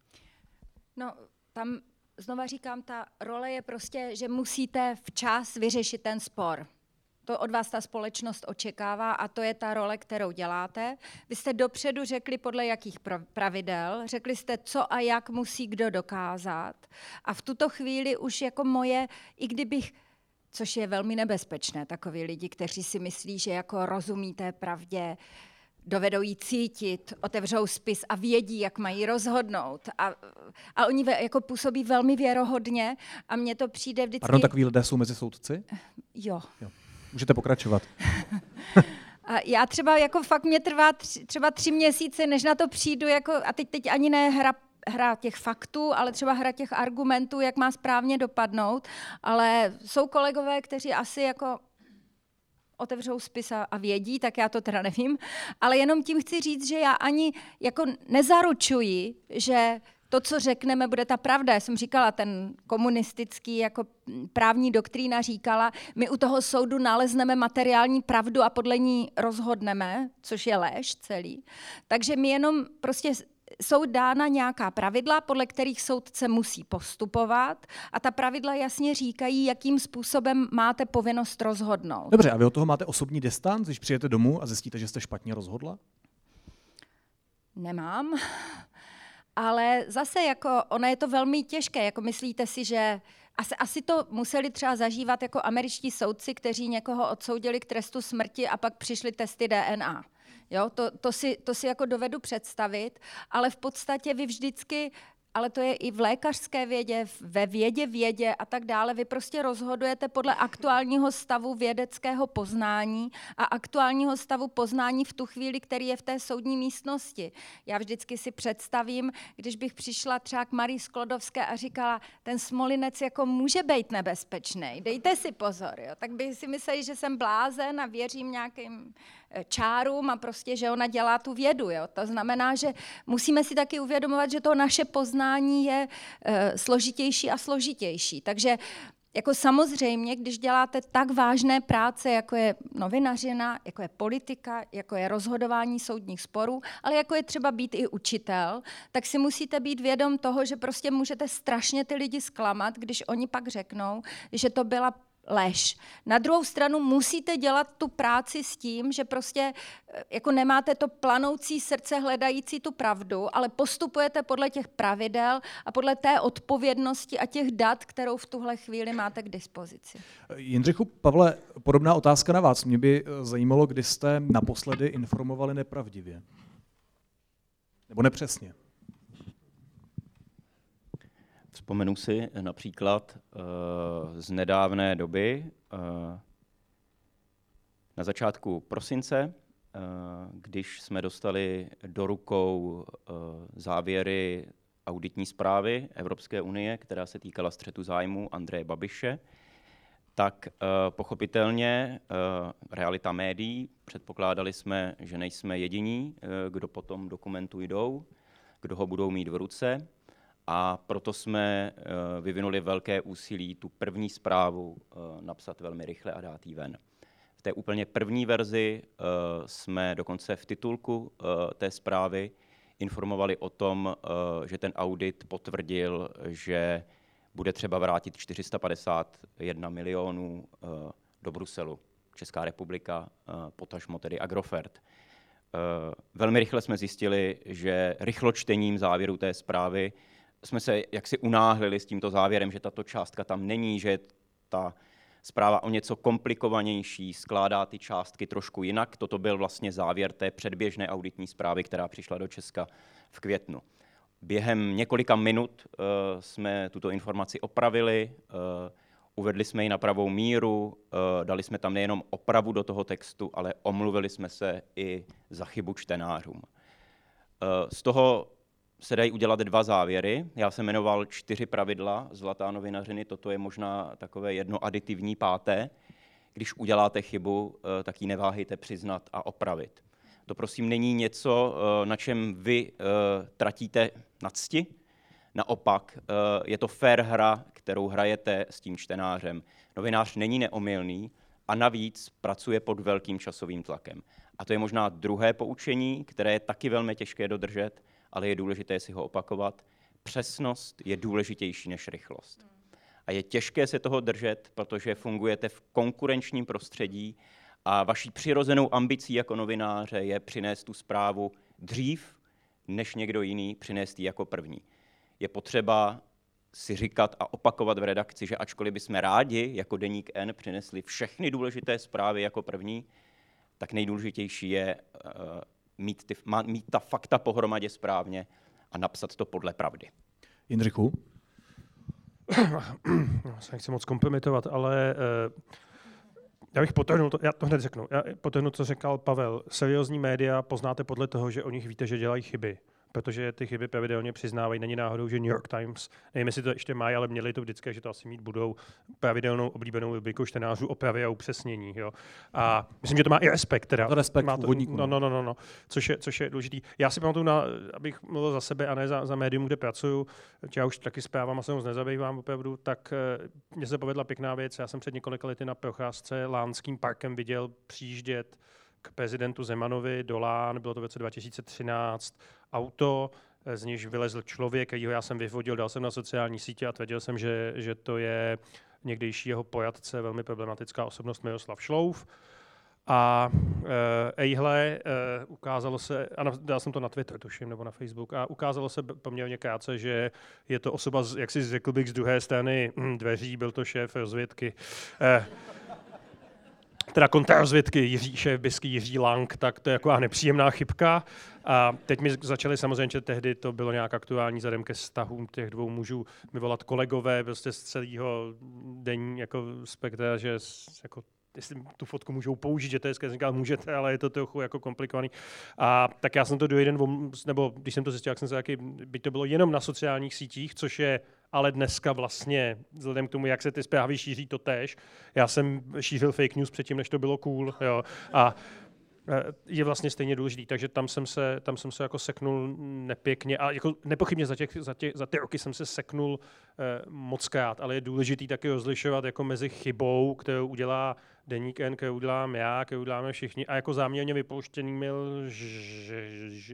No, tam znova říkám, ta role je prostě, že musíte včas vyřešit ten spor. To od vás ta společnost očekává a to je ta role, kterou děláte. Vy jste dopředu řekli, podle jakých pravidel, řekli jste, co a jak musí kdo dokázat. A v tuto chvíli už jako moje, i kdybych což je velmi nebezpečné, takový lidi, kteří si myslí, že jako rozumí té pravdě, dovedou jí cítit, otevřou spis a vědí, jak mají rozhodnout. A, a oni ve, jako působí velmi věrohodně a mně to přijde vždycky... Pardon, takový lidé jsou mezi soudci? Jo. jo. Můžete pokračovat. a já třeba, jako fakt mě trvá tři, třeba tři měsíce, než na to přijdu, jako, a teď, teď ani ne hra hra těch faktů, ale třeba hra těch argumentů, jak má správně dopadnout. Ale jsou kolegové, kteří asi jako otevřou spis a vědí, tak já to teda nevím, ale jenom tím chci říct, že já ani jako nezaručuji, že to, co řekneme, bude ta pravda. Já jsem říkala, ten komunistický jako právní doktrína říkala, my u toho soudu nalezneme materiální pravdu a podle ní rozhodneme, což je lež celý. Takže my jenom prostě jsou dána nějaká pravidla, podle kterých soudce musí postupovat a ta pravidla jasně říkají, jakým způsobem máte povinnost rozhodnout. Dobře, a vy od toho máte osobní distanc, když přijete domů a zjistíte, že jste špatně rozhodla? Nemám. Ale zase jako, ono je to velmi těžké, jako myslíte si, že asi, asi to museli třeba zažívat jako američtí soudci, kteří někoho odsoudili k trestu smrti a pak přišly testy DNA. Jo, to, to, si, to si jako dovedu představit, ale v podstatě vy vždycky ale to je i v lékařské vědě, ve vědě vědě a tak dále. Vy prostě rozhodujete podle aktuálního stavu vědeckého poznání a aktuálního stavu poznání v tu chvíli, který je v té soudní místnosti. Já vždycky si představím, když bych přišla třeba k Marii Sklodovské a říkala, ten smolinec jako může být nebezpečný, dejte si pozor, jo. tak by si mysleli, že jsem blázen a věřím nějakým čárům a prostě, že ona dělá tu vědu. Jo? To znamená, že musíme si taky uvědomovat, že to naše poznání je e, složitější a složitější. Takže jako samozřejmě, když děláte tak vážné práce, jako je novinařina, jako je politika, jako je rozhodování soudních sporů, ale jako je třeba být i učitel, tak si musíte být vědom toho, že prostě můžete strašně ty lidi zklamat, když oni pak řeknou, že to byla lež. Na druhou stranu musíte dělat tu práci s tím, že prostě eh, jako nemáte to planoucí srdce hledající tu pravdu, ale postupujete podle těch pravidel a podle té odpovědnosti a těch dat, kterou v tuhle chvíli máte k dispozici. Jindřichu, Pavle, podobná otázka na vás. Mě by eh, zajímalo, kdy jste naposledy informovali nepravdivě. Nebo nepřesně. Vzpomenu si například uh, z nedávné doby, uh, na začátku prosince, když jsme dostali do rukou závěry auditní zprávy Evropské unie, která se týkala střetu zájmu Andreje Babiše, tak pochopitelně realita médií, předpokládali jsme, že nejsme jediní, kdo potom dokumentu jdou, kdo ho budou mít v ruce a proto jsme eh, vyvinuli velké úsilí tu první zprávu eh, napsat velmi rychle a dát ji ven. V té úplně první verzi eh, jsme dokonce v titulku té zprávy informovali o tom, že ten audit potvrdil, že bude třeba vrátit 451 milionů do Bruselu. Česká republika, potažmo tedy Agrofert. Velmi rychle jsme zjistili, že rychločtením závěru té zprávy jsme se jaksi unáhlili s tímto závěrem, že tato částka tam není, že ta zpráva o něco komplikovanější, skládá ty částky trošku jinak. Toto byl vlastně závěr té předběžné auditní zprávy, která přišla do Česka v květnu. Během několika minut uh, jsme tuto informaci opravili, uh, uvedli jsme ji na pravou míru, uh, dali jsme tam nejenom opravu do toho textu, ale omluvili jsme se i za chybu čtenářům. Z toho se dají udělat dva závěry. Já jsem jmenoval čtyři pravidla zlatá novinařiny, toto je možná takové jedno aditivní páté. Když uděláte chybu, eh, tak ji neváhejte přiznat a opravit. To prosím není něco, eh, na čem vy eh, tratíte na cti. Naopak, je to fair hra, kterou hrajete s tím čtenářem. Novinář není neomylný a navíc pracuje pod velkým časovým tlakem. A to je možná druhé poučení, které je taky velmi těžké dodržet, ale je důležité si ho opakovat. Přesnost je důležitější než rychlost. A je těžké se toho držet, protože fungujete v konkurenčním prostředí a vaší přirozenou ambicí jako novináře je přinést tu zprávu dřív, než někdo jiný přinést ji jako první. Je potřeba si říkat a opakovat v redakci, že ačkoliv bychom rádi jako Deník N přinesli všechny důležité zprávy jako první, tak nejdůležitější je uh, mít, ty, má, mít ta fakta pohromadě správně a napsat to podle pravdy. Jindřichu? Já se nechci moc kompromitovat, ale uh, já bych potrhnul, to, já to hned řeknu, já potrhnu, co řekl Pavel. Seriózní média poznáte podle toho, že o nich víte, že dělají chyby protože ty chyby pravidelně přiznávají. Není náhodou, že New York Times, nevím, jestli to ještě mají, ale měli to vždycky, že to asi mít budou pravidelnou oblíbenou rubriku čtenářů opravy a upřesnění. Jo. A myslím, že to má i respekt. Teda. Respekt má to, no, no, no, no, no, což, je, což je důležitý. Já si pamatuju, na, abych mluvil za sebe a ne za, za médium, kde pracuju, já už taky zprávám a se moc nezabývám opravdu, tak eh, mně se povedla pěkná věc. Já jsem před několika lety na procházce Lánským parkem viděl přijíždět k prezidentu Zemanovi do Lán, bylo to v roce 2013, auto, eh, z níž vylezl člověk, kterýho já jsem vyvodil, dal jsem na sociální sítě a tvrdil jsem, že, že to je někdejší jeho pojatce, velmi problematická osobnost Miroslav Šlouf. A e, ejhle, e, ukázalo se, a dal jsem to na Twitter, tuším, nebo na Facebook, a ukázalo se poměrně krátce, že je to osoba, z, jak si řekl bych, z druhé strany hm, dveří, byl to šéf rozvědky. E, teda kontrarozvědky Jiří, šéf Bisky Jiří Lang, tak to je taková nepříjemná chybka. A teď mi začali samozřejmě, že tehdy to bylo nějak aktuální vzhledem ke vztahům těch dvou mužů, mi volat kolegové prostě z celého denní jako spektra, že jako jestli tu fotku můžou použít, že to je říkal, můžete, ale je to trochu jako komplikovaný. A tak já jsem to do jeden, nebo když jsem to zjistil, jak jsem se taky, by to bylo jenom na sociálních sítích, což je ale dneska vlastně, vzhledem k tomu, jak se ty zprávy šíří, to tež. Já jsem šířil fake news předtím, než to bylo cool. Jo. A Eh, je vlastně stejně důležitý, takže tam jsem se, tam jsem se jako seknul nepěkně a jako nepochybně za, těch, za, těch, za ty roky jsem se seknul eh, moc krát, ale je důležitý taky rozlišovat jako mezi chybou, kterou udělá Deník N, kterou udělám já, kterou uděláme všichni a jako záměrně vypouštěnými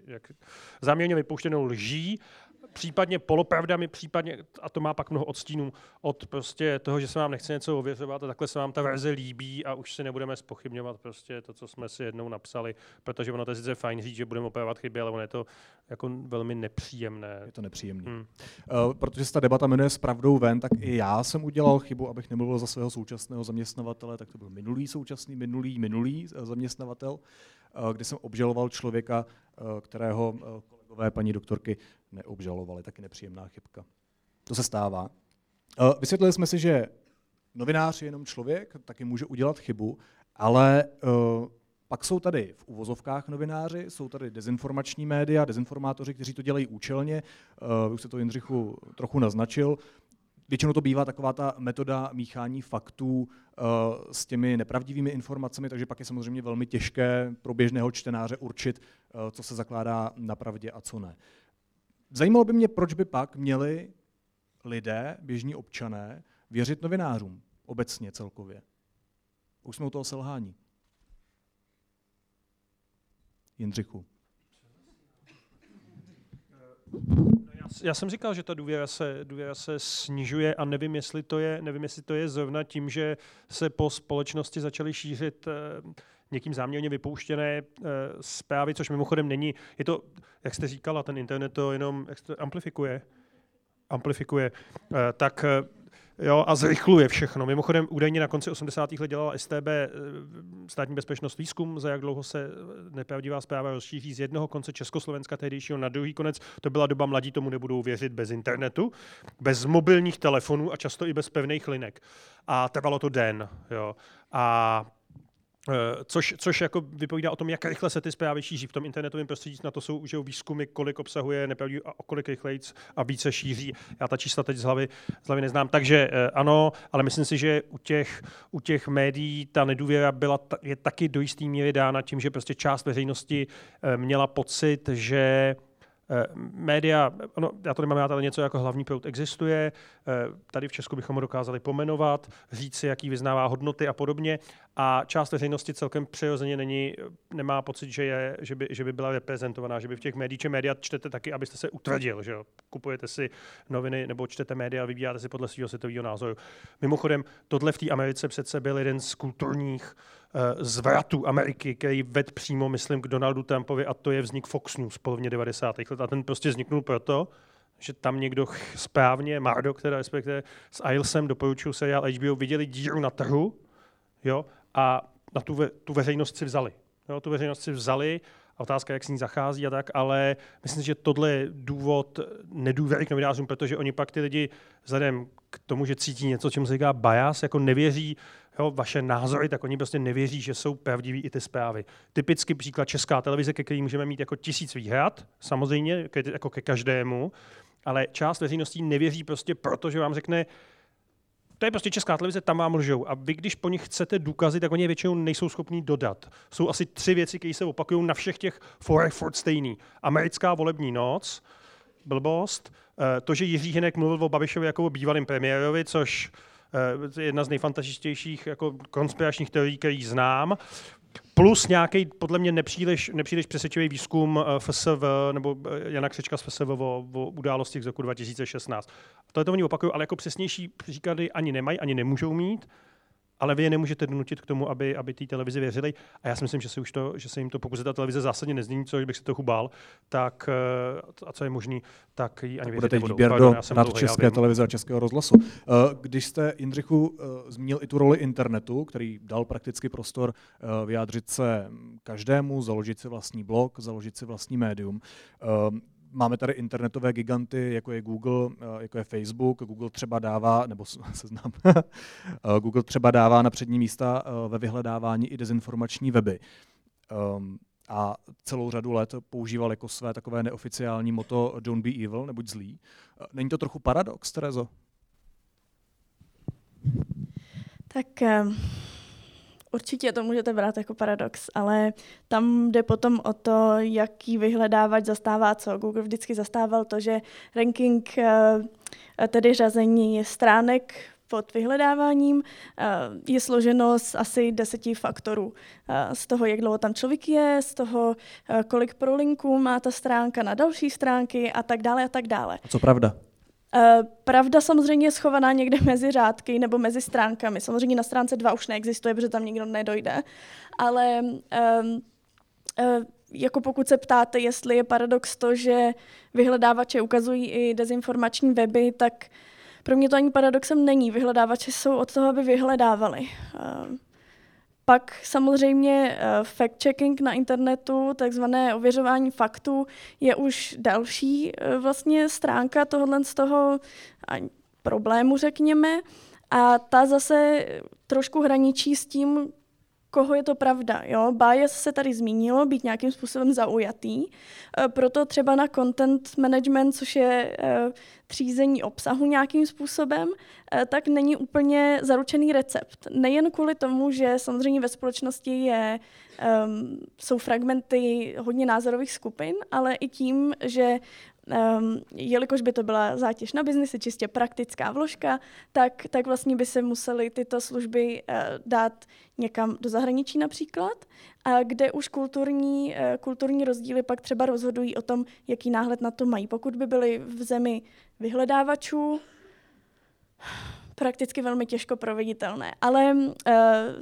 jak, záměrně vypouštěnou lží případně polopravdami, případně, a to má pak mnoho odstínů, od prostě toho, že se vám nechce něco ověřovat a takhle se vám ta verze líbí a už si nebudeme spochybňovat prostě to, co jsme si jednou napsali, protože ono to je sice fajn říct, že budeme opravovat chyby, ale ono je to jako velmi nepříjemné. Je to nepříjemné. Hmm. Uh, protože se ta debata jmenuje s pravdou ven, tak i já jsem udělal chybu, abych nemluvil za svého současného zaměstnavatele, tak to byl minulý současný, minulý, minulý eh, zaměstnavatel, uh, kdy jsem obžaloval člověka, uh, kterého kolegové paní doktorky neobžalovali, taky nepříjemná chybka. To se stává. Eh, vysvětlili jsme si, že novinář je jenom člověk, taky může udělat chybu, ale eh, pak jsou tady v uvozovkách novináři, jsou tady dezinformační média, dezinformátoři, kteří to dělají účelně. Eh, už se to Jindřichu trochu naznačil. Většinou to bývá taková ta metoda míchání faktů s těmi nepravdivými informacemi, takže pak je samozřejmě velmi těžké pro běžného čtenáře určit, co se zakládá na pravdě a co ne. Zajímalo by mě, proč by pak měli lidé, běžní občané, věřit novinářům obecně celkově. Už jsme u toho selhání. Jindřichu. Já jsem říkal, že ta důvěra se, důvěra se snižuje a nevím jestli, to je, nevím, jestli to je zrovna tím, že se po společnosti začaly šířit eh, někým záměrně vypouštěné eh, zprávy, což mimochodem není, je to, jak jste říkala, ten internet to jenom jak to amplifikuje, amplifikuje, eh, tak Jo, a zrychluje všechno. Mimochodem, údajně na konci 80. let dělala STB státní bezpečnost výzkum, za jak dlouho se nepravdivá zpráva rozšíří z jednoho konce Československa tehdejšího na druhý konec. To byla doba mladí, tomu nebudou věřit bez internetu, bez mobilních telefonů a často i bez pevných linek. A trvalo to den. Jo. A Eh, což, což jako vypovídá o tom, jak rychle se ty zprávy šíří v tom internetovém prostředí. Na to jsou už výzkumy, kolik obsahuje nepravdivý a o kolik rychleji a více šíří. Já ta čísla teď z hlavy, z hlavy neznám. Takže eh, ano, ale myslím si, že u těch, u těch médií ta nedůvěra byla, je taky do jisté míry dána tím, že prostě část veřejnosti eh, měla pocit, že Eh, média, no, já to nemám rád, ale něco jako hlavní proud existuje. Eh, tady v Česku bychom ho dokázali pomenovat, říct si, jaký vyznává hodnoty a podobně. A část veřejnosti celkem přirozeně není, nemá pocit, že, je, že, by, že by byla reprezentovaná, že by v těch médiích, či média čtete taky, abyste se utvrdil. Že jo? Kupujete si noviny nebo čtete média a vybíráte si podle svého světového názoru. Mimochodem, tohle v té Americe přece byl jeden z kulturních Eh, zvratu Ameriky, který ved přímo, myslím, k Donaldu Trumpovi a to je vznik Fox News polovně 90. let. A ten prostě vzniknul proto, že tam někdo správně, Mardo, teda respektive s Ailsem doporučil seriál HBO, viděli díru na trhu jo, a na tu, ve, tu veřejnost si vzali. Jo, tu veřejnost si vzali a otázka, jak s ní zachází a tak, ale myslím že tohle je důvod nedůvěry k novinářům, protože oni pak ty lidi vzhledem k tomu, že cítí něco, čemu se říká bias, jako nevěří jo, vaše názory, tak oni prostě nevěří, že jsou pravdiví i ty zprávy. Typický příklad česká televize, ke který můžeme mít jako tisíc výhrad, samozřejmě, ke, jako ke každému, ale část veřejností nevěří prostě proto, že vám řekne, to je prostě česká televize, tam vám lžou. A vy, když po nich chcete důkazy, tak oni je většinou nejsou schopní dodat. Jsou asi tři věci, které se opakují na všech těch forech furt stejný. Americká volební noc, blbost, eh, to, že Jiří Hinek mluvil o Babišovi jako o bývalém premiérovi, což jedna z nejfantastičtějších jako konspiračních teorií, který znám. Plus nějaký, podle mě, nepříliš, nepříliš přesvědčivý výzkum eh, FSV, nebo eh, Jana Křečka z FSV o, o událostích z roku 2016. To je to oni opakují, ale jako přesnější příklady ani nemají, ani nemůžou mít. Ale vy je nemůžete donutit k tomu, aby, aby té televizi věřili. A já si myslím, že se, už to, že se jim to, pokud se ta televize zásadně nezmění, co bych se trochu bál, tak, a co je možný, tak ji ani Bude teď výběr do nad České televize a Českého rozhlasu. Když jste, Jindřichu, zmínil i tu roli internetu, který dal prakticky prostor vyjádřit se každému, založit si vlastní blog, založit si vlastní médium. Máme tady internetové giganty, jako je Google, eh, jako je Facebook. Google třeba dává, nebo seznam, eh, Google třeba dává na přední místa eh, ve vyhledávání i dezinformační weby. Um, a celou řadu let používal jako své takové neoficiální moto Don't be evil, nebuď zlý. Není to trochu paradox, Terezo? Tak Určitě to můžete brát jako paradox, ale tam jde potom o to, jaký vyhledávač zastává co. Google vždycky zastával to, že ranking, eh, tedy řazení stránek pod vyhledáváním eh, je složeno z asi deseti faktorů. Eh, z toho, jak dlouho tam člověk je, z toho, kolik prolinků má ta stránka na další stránky a tak dále a tak dále. A co pravda? Uh, pravda samozřejmě je schovaná někde mezi řádky nebo mezi stránkami. Samozřejmě na stránce 2 už neexistuje, protože tam nikdo nedojde. Ale um, uh, jako pokud se ptáte, jestli je paradox to, že vyhledávače ukazují i dezinformační weby, tak pro mě to ani paradoxem není. Vyhledávače jsou od toho, aby vyhledávali. Uh, pak samozřejmě uh, fact-checking na internetu, takzvané ověřování faktů, je už další uh, vlastně stránka tohohle z toho problému, řekněme. A ta zase trošku hraničí s tím, koho je to pravda. Jo? Bias se tady zmínilo, být nějakým způsobem zaujatý. E, proto třeba na content management, což je e, třízení obsahu nějakým způsobem, e, tak není úplně zaručený recept. Nejen kvůli tomu, že samozřejmě ve společnosti je, jsou fragmenty hodně názorových skupin, ale i tím, že um, jelikož by to byla zátěž na biznisy, čistě praktická vložka, tak, tak vlastně by se musely tyto služby uh, dát někam do zahraničí například, a kde už kulturní, uh, kulturní rozdíly pak třeba rozhodují o tom, jaký náhled na to mají. Pokud by byly v zemi vyhledávačů, prakticky velmi těžko proveditelné. Ale uh,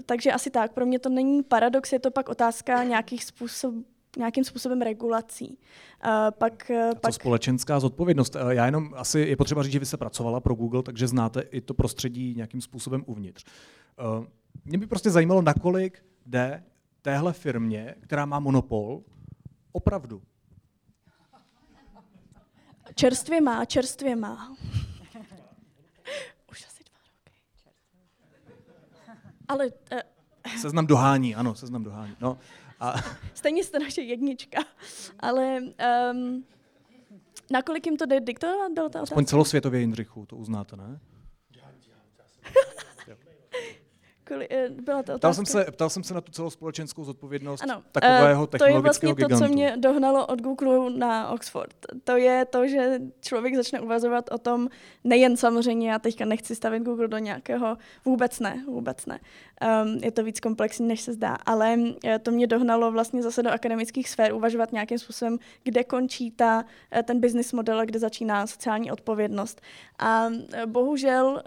takže asi tak, pro mě to není paradox, je to pak otázka nějakých způsobů, nějakým způsobem regulací. Uh, pak, uh, A pak... společenská zodpovědnost? Uh, já jenom asi je potřeba říct, že vy jste pracovala pro Google, takže znáte i to prostředí nějakým způsobem uvnitř. Uh, mě by prostě zajímalo, nakolik jde téhle firmě, která má monopol, opravdu. Čerstvě má, čerstvě má. Už asi dva roky. Ale... Uh... Seznam dohání, ano, seznam dohání. No, a... Stejně jste naše jednička. Ale um, nakolik jim to jde diktovat? Aspoň celosvětově Jindřichu, to uznáte, ne? Koli, eh, byla to ptal, jsem se, ptal jsem se na tu celospolečenskou zodpovědnost ano, takového uh, technologického To je vlastně gigantu. to, co mě dohnalo od Google na Oxford. To je to, že člověk začne uvažovat o tom, nejen samozřejmě, já teďka nechci stavit Google do nějakého, vůbec ne, vůbec ne. Um, je to víc komplexní, než se zdá, ale eh, to mě dohnalo vlastně zase do akademických sfér, uvažovat nějakým způsobem, kde končí ta, ten business model a kde začíná sociální odpovědnost. A bohužel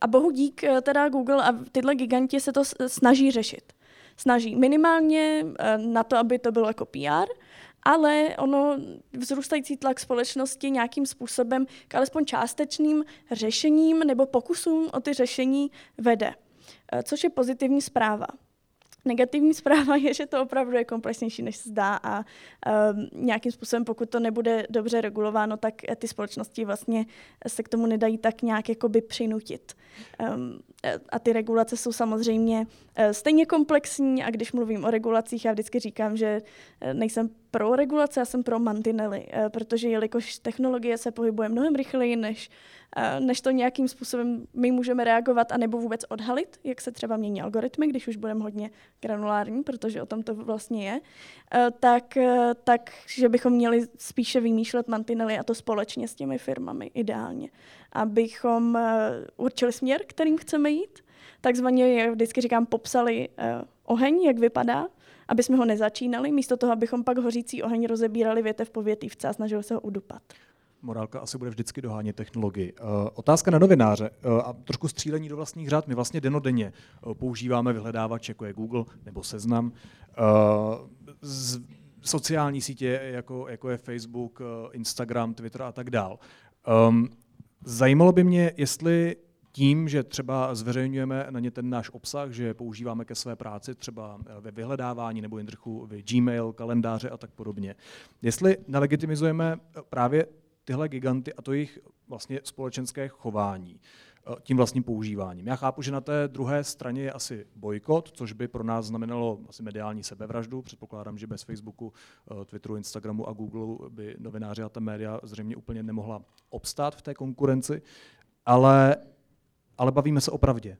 a bohu dík eh, teda Google a tyhle giganti se to snaží řešit. Snaží minimálně eh, na to, aby to bylo jako PR, ale ono vzrůstající tlak společnosti nějakým způsobem k alespoň částečným řešením nebo pokusům o ty řešení vede, eh, což je pozitivní zpráva. Negativní zpráva je, že to opravdu je komplexnější, než se zdá a um, nějakým způsobem, pokud to nebude dobře regulováno, tak ty společnosti vlastně se k tomu nedají tak nějak jakoby přinutit. Um, a ty regulace jsou samozřejmě uh, stejně komplexní a když mluvím o regulacích, já vždycky říkám, že nejsem pro regulace, já jsem pro mantinely, uh, protože jelikož technologie se pohybuje mnohem rychleji, než než to nějakým způsobem my můžeme reagovat a nebo vůbec odhalit, jak se třeba mění algoritmy, když už budeme hodně granulární, protože o tom to vlastně je, tak, tak že bychom měli spíše vymýšlet mantinely a to společně s těmi firmami ideálně. Abychom určili směr, kterým chceme jít, takzvaně, jak vždycky říkám, popsali oheň, jak vypadá, aby jsme ho nezačínali, místo toho, abychom pak hořící oheň rozebírali větev po větívce a snažili se ho udupat. morálka asi bude vždycky dohánět technologii. Uh, otázka na novináře uh, a trošku střílení do vlastních řád. My vlastně denodenně uh, používáme vyhledávač, jako je Google nebo Seznam. Z, sociální sítě, jako, jako je Facebook, Instagram, Twitter a tak dál. Um, zajímalo by mě, jestli tím, že třeba zveřejňujeme na ně ten náš obsah, že používáme ke své práci třeba ve vyhledávání nebo Jindrchu v Gmail, kalendáře a tak podobně. Jestli nelegitimizujeme právě tyhle giganty a to jejich vlastně společenské chování eh, tím vlastním používáním. Já chápu, že na té druhé straně je asi bojkot, což by pro nás znamenalo asi mediální sebevraždu. Předpokládám, že bez Facebooku, eh, Twitteru, Instagramu a Google by novináři a ta média zřejmě úplně nemohla obstát v té konkurenci. Ale ale bavíme se o pravdě.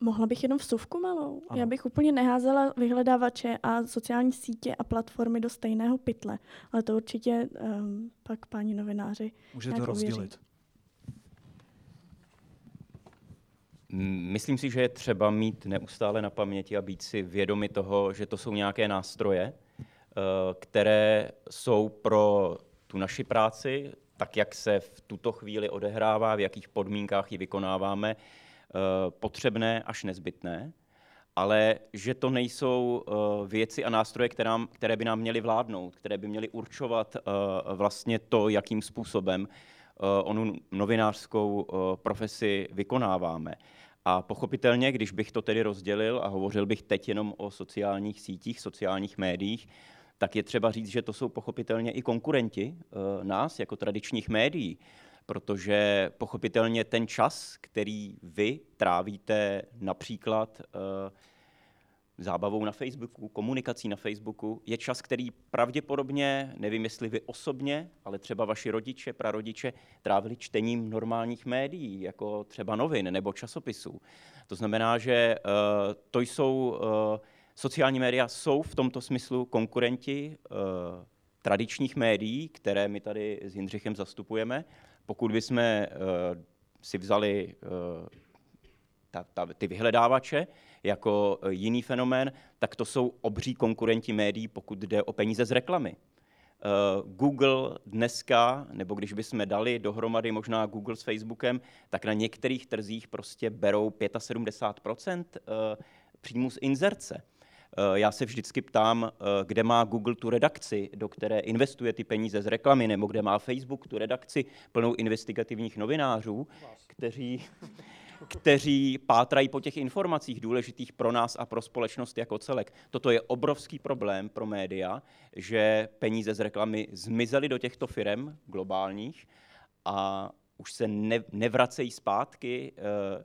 Mohla bych jenom vsuvku malou? Ano. Já bych úplně neházela vyhledávače a sociální sítě a platformy do stejného pytle, ale to určitě um, pak páni novináři Můžete to rozdělit. Myslím si, že je třeba mít neustále na paměti a být si vědomi toho, že to jsou nějaké nástroje, eh, které jsou pro tu naši práci tak jak se v tuto chvíli odehrává, v jakých podmínkách ji vykonáváme, eh, potřebné až nezbytné, ale že to nejsou eh, věci a nástroje, které, by nám měly vládnout, které by měly určovat eh, vlastně to, jakým způsobem onu novinářskou profesi vykonáváme. A pochopitelně, když bych to tedy rozdělil a hovořil bych teď jenom o sociálních sítích, sociálních médiích, tak je třeba říct, že to jsou pochopitelně i konkurenti uh, nás jako tradičních médií, protože pochopitelně ten čas, který vy trávíte například uh, zábavou na Facebooku, komunikací na Facebooku, je čas, který pravděpodobně, nevím jestli vy osobně, ale třeba vaši rodiče, prarodiče, trávili čtením normálních médií, jako třeba novin nebo časopisů. To znamená, že uh, to jsou uh, Sociální média jsou v tomto smyslu konkurenti uh, tradičních médií, které my tady s Jindřichem zastupujeme. Pokud bychom uh, si vzali uh, ta, ta, ty vyhledávače jako jiný fenomén, tak to jsou obří konkurenti médií, pokud jde o peníze z reklamy. Google dneska, nebo když bychom dali dohromady možná Google s Facebookem, tak na některých trzích prostě berou 75% uh, příjmu z inzerce. Eh, já se vždycky ptám, eh, kde má Google tu redakci, do které investuje ty peníze z reklamy, nebo kde má Facebook tu redakci plnou investigativních novinářů, kteří, kteří pátrají po těch informacích důležitých pro nás a pro společnost jako celek. Toto je obrovský problém pro média, že peníze z reklamy zmizely do těchto firm globálních a už se ne, nevracejí zpátky e,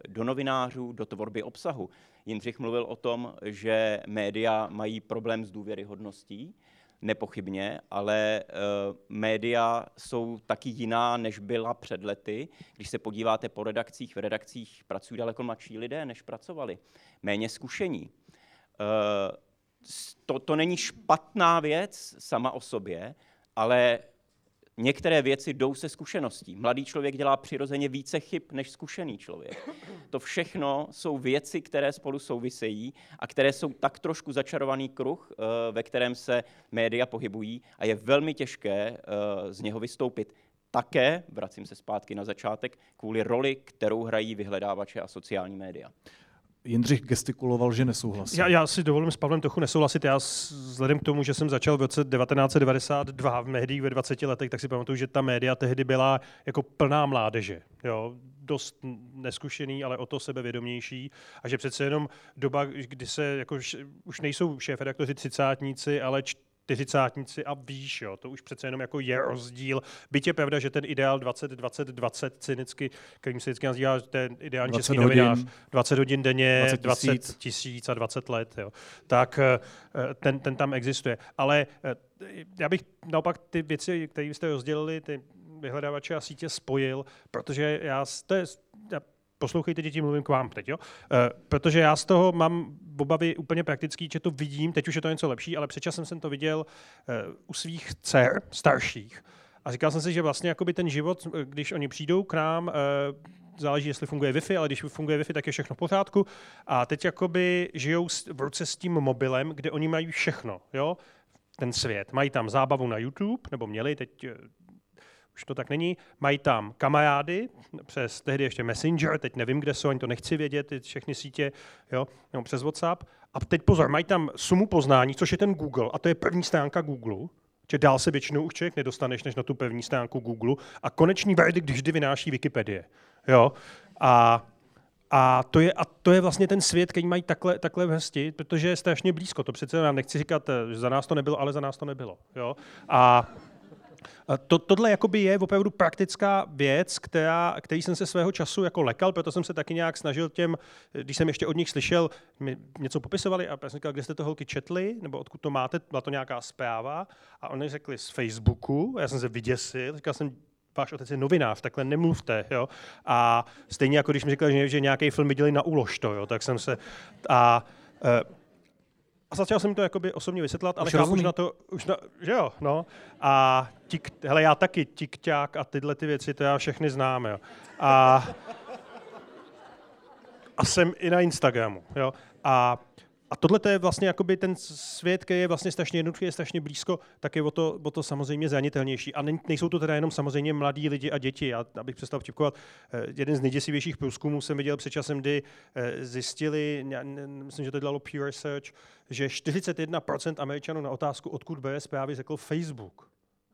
do novinářů, do tvorby obsahu. Jindřich mluvil o tom, že média mají problém s důvěryhodností, nepochybně, ale e, média jsou taky jiná, než byla před lety. Když se podíváte po redakcích, v redakcích pracují daleko mladší lidé, než pracovali, méně zkušení. E, to, to není špatná věc sama o sobě, ale Některé věci jdou se zkušeností. Mladý člověk dělá přirozeně více chyb než zkušený člověk. To všechno jsou věci, které spolu souvisejí a které jsou tak trošku začarovaný kruh, eh, ve kterém se média pohybují a je velmi těžké eh, z něho vystoupit. Také, vracím se zpátky na začátek, kvůli roli, kterou hrají vyhledávače a sociální média. Jindřich gestikuloval, že nesouhlasí. Já, já si dovolím s Pavlem trochu nesouhlasit. Já vzhledem k tomu, že jsem začal v roce 1992 v médiích ve 20 letech, tak si pamatuju, že ta média tehdy byla jako plná mládeže. Jo? dost neskušený, ale o to sebevědomější a že přece jenom doba, kdy se jako, už nejsou šéf-redaktoři třicátníci, ale čtyřicátníci a výš, jo. to už přece jenom jako je rozdíl. Byť je pravda, že ten ideál 20, 20, 20 cynicky, kterým se vždycky nazývá ten ideální český hodin, novinář, 20 hodin denně, 20 tisíc, 20 tisíc a 20 let, jo. tak eh, ten, ten tam existuje. Ale eh, já bych naopak ty věci, které jste rozdělili, ty vyhledávače a sítě spojil, protože já, to je, poslouchejte, děti, mluvím k vám teď, jo? E, protože já z toho mám obavy úplně praktický, že to vidím, teď už je to něco lepší, ale předčasem jsem to viděl e, u svých dcer starších. A říkal jsem si, že vlastně jakoby ten život, eh, když oni přijdou k nám, e, záleží, jestli funguje Wi-Fi, ale když funguje Wi-Fi, tak je všechno v pořádku. A teď jakoby žijou v ruce s tím mobilem, kde oni mají všechno. Jo? ten svět. Mají tam zábavu na YouTube, nebo měli, teď už to tak není. Mají tam kamarády přes tehdy ještě Messenger, teď nevím, kde jsou, ani to nechci vědět, ty všechny sítě, jo, nebo přes WhatsApp. A teď pozor, mají tam sumu poznání, což je ten Google, a to je první stránka Google, že dál se většinou už člověk nedostaneš než na tu pevní stránku Google. A konečný verdikt vždy vynáší Wikipedie. Jo? A a to, je, a to je vlastně ten svět, který mají takhle, takhle v hesti, protože je strašně blízko. To přece já nechci říkat, že za nás to nebylo, ale za nás to nebylo. Jo? A to, tohle jakoby je opravdu praktická věc, která, který jsem se svého času jako lekal, proto jsem se taky nějak snažil těm, když jsem ještě od nich slyšel, mi něco popisovali a já jsem říkal, kde jste to holky četli, nebo odkud to máte, byla to nějaká zpráva a oni řekli z Facebooku, já jsem se vyděsil, říkal jsem, váš otec je novinář, takhle nemluvte. Jo? A stejně jako když mi říkal, že, že nějaký film viděli na úlož to, jo? tak jsem se... A, uh, a začal jsem to jakoby osobně vysvětlat, ale už, už na to, už na, že jo, no. A tik, hele, já taky tikťák a tyhle ty věci, to já všechny znám, jo. A, a jsem i na Instagramu, jo. A a tohle je vlastně jakoby ten svět, který je vlastně strašně jednoduchý, je strašně blízko, tak je o to, o to samozřejmě zranitelnější. A nejsou to teda jenom samozřejmě mladí lidi a děti. Já, abych přestal vtipkovat, eh, jeden z nejděsivějších průzkumů jsem viděl před časem, kdy eh, zjistili, myslím, že to dělalo Pew Research, že 41% Američanů na otázku, odkud bere zprávy, řekl Facebook.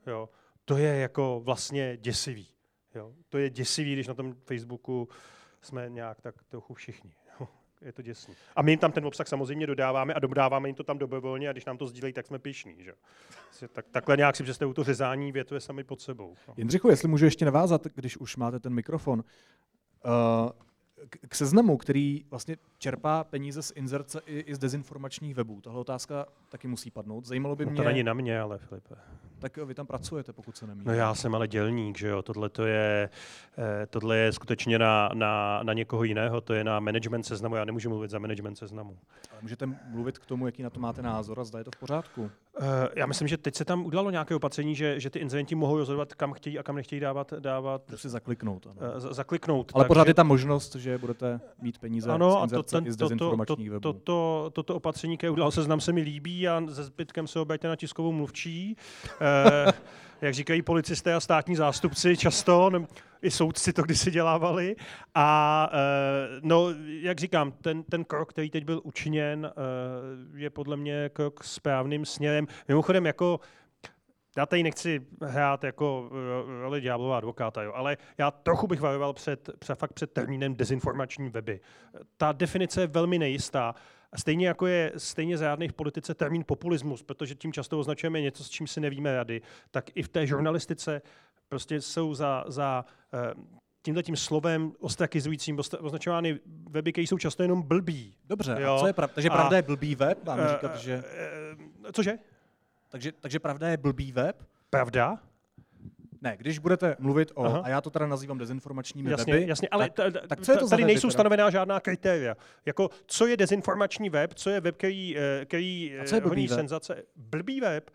Jo. To je jako vlastně děsivý. Jo. To je děsivý, když na tom Facebooku jsme nějak tak trochu všichni je to děsný. A my jim tam ten obsah samozřejmě dodáváme a dodáváme jim to tam dobrovolně a když nám to sdílejí, tak jsme pišní. Že? Tak, takhle nějak si představuju to řezání větve sami pod sebou. No. Jindřichu, jestli můžu ještě navázat, když už máte ten mikrofon. Uh, k seznamu, který vlastně čerpá peníze z inzerce i, i z dezinformačních webů. Tahle otázka taky musí padnout. Zajímalo by no mě... to není na mě, ale Filipe. Tak vy tam pracujete, pokud se nemýlím. No já jsem ale dělník, že jo. Tohle, to je, eh, tohle je skutečně na, na, na někoho jiného, to je na management seznamu. Já nemůžu mluvit za management seznamu. Ale můžete mluvit k tomu, jaký na to máte názor a zda je to v pořádku? Uh, já myslím, že teď se tam udělalo nějaké opatření, že, že ty inzerenti mohou rozhodovat, kam chtějí a kam nechtějí dávat. dávat si zakliknout. Ano. Zakliknout. Ale pořád je tam možnost, že budete mít peníze ano, z a to, ten, i z dezinformačních to, to, to, to, toto opatření, které udělal seznam, se mi líbí a se zbytkem se obejte na tiskovou mluvčí. Uh, jak říkají policisté a státní zástupci často, i soudci to kdysi dělávali. A uh, no, jak říkám, ten, ten krok, který teď byl učiněn, uh, je podle mě krok správným směrem. Mimochodem, jako já tady nechci hrát jako roli ďáblová advokáta, jo, ale já trochu bych varoval před, před, fakt před termínem dezinformační weby. Ta definice je velmi nejistá. A stejně jako je stejně zádný v politice termín populismus, protože tím často označujeme něco, s čím si nevíme rady, tak i v té žurnalistice prostě jsou za, za uh, tímhle tím slovem ostrakizujícím označovány weby, které jsou často jenom blbý. Dobře, jo? a co je pravda? Takže pravda je blbý web? Máme říkat, že... Uh, cože? Takže, takže pravda je blbý web? Pravda? Ne, když budete mluvit o, Aha. a já to teda nazývám dezinformačními jasně, weby, jasně, ale tak, tak co je to tady nejsou stanovená žádná kritéria. Jako, co je dezinformační web, co je web, který, eh, který a co je blbý web? senzace. Blbý web?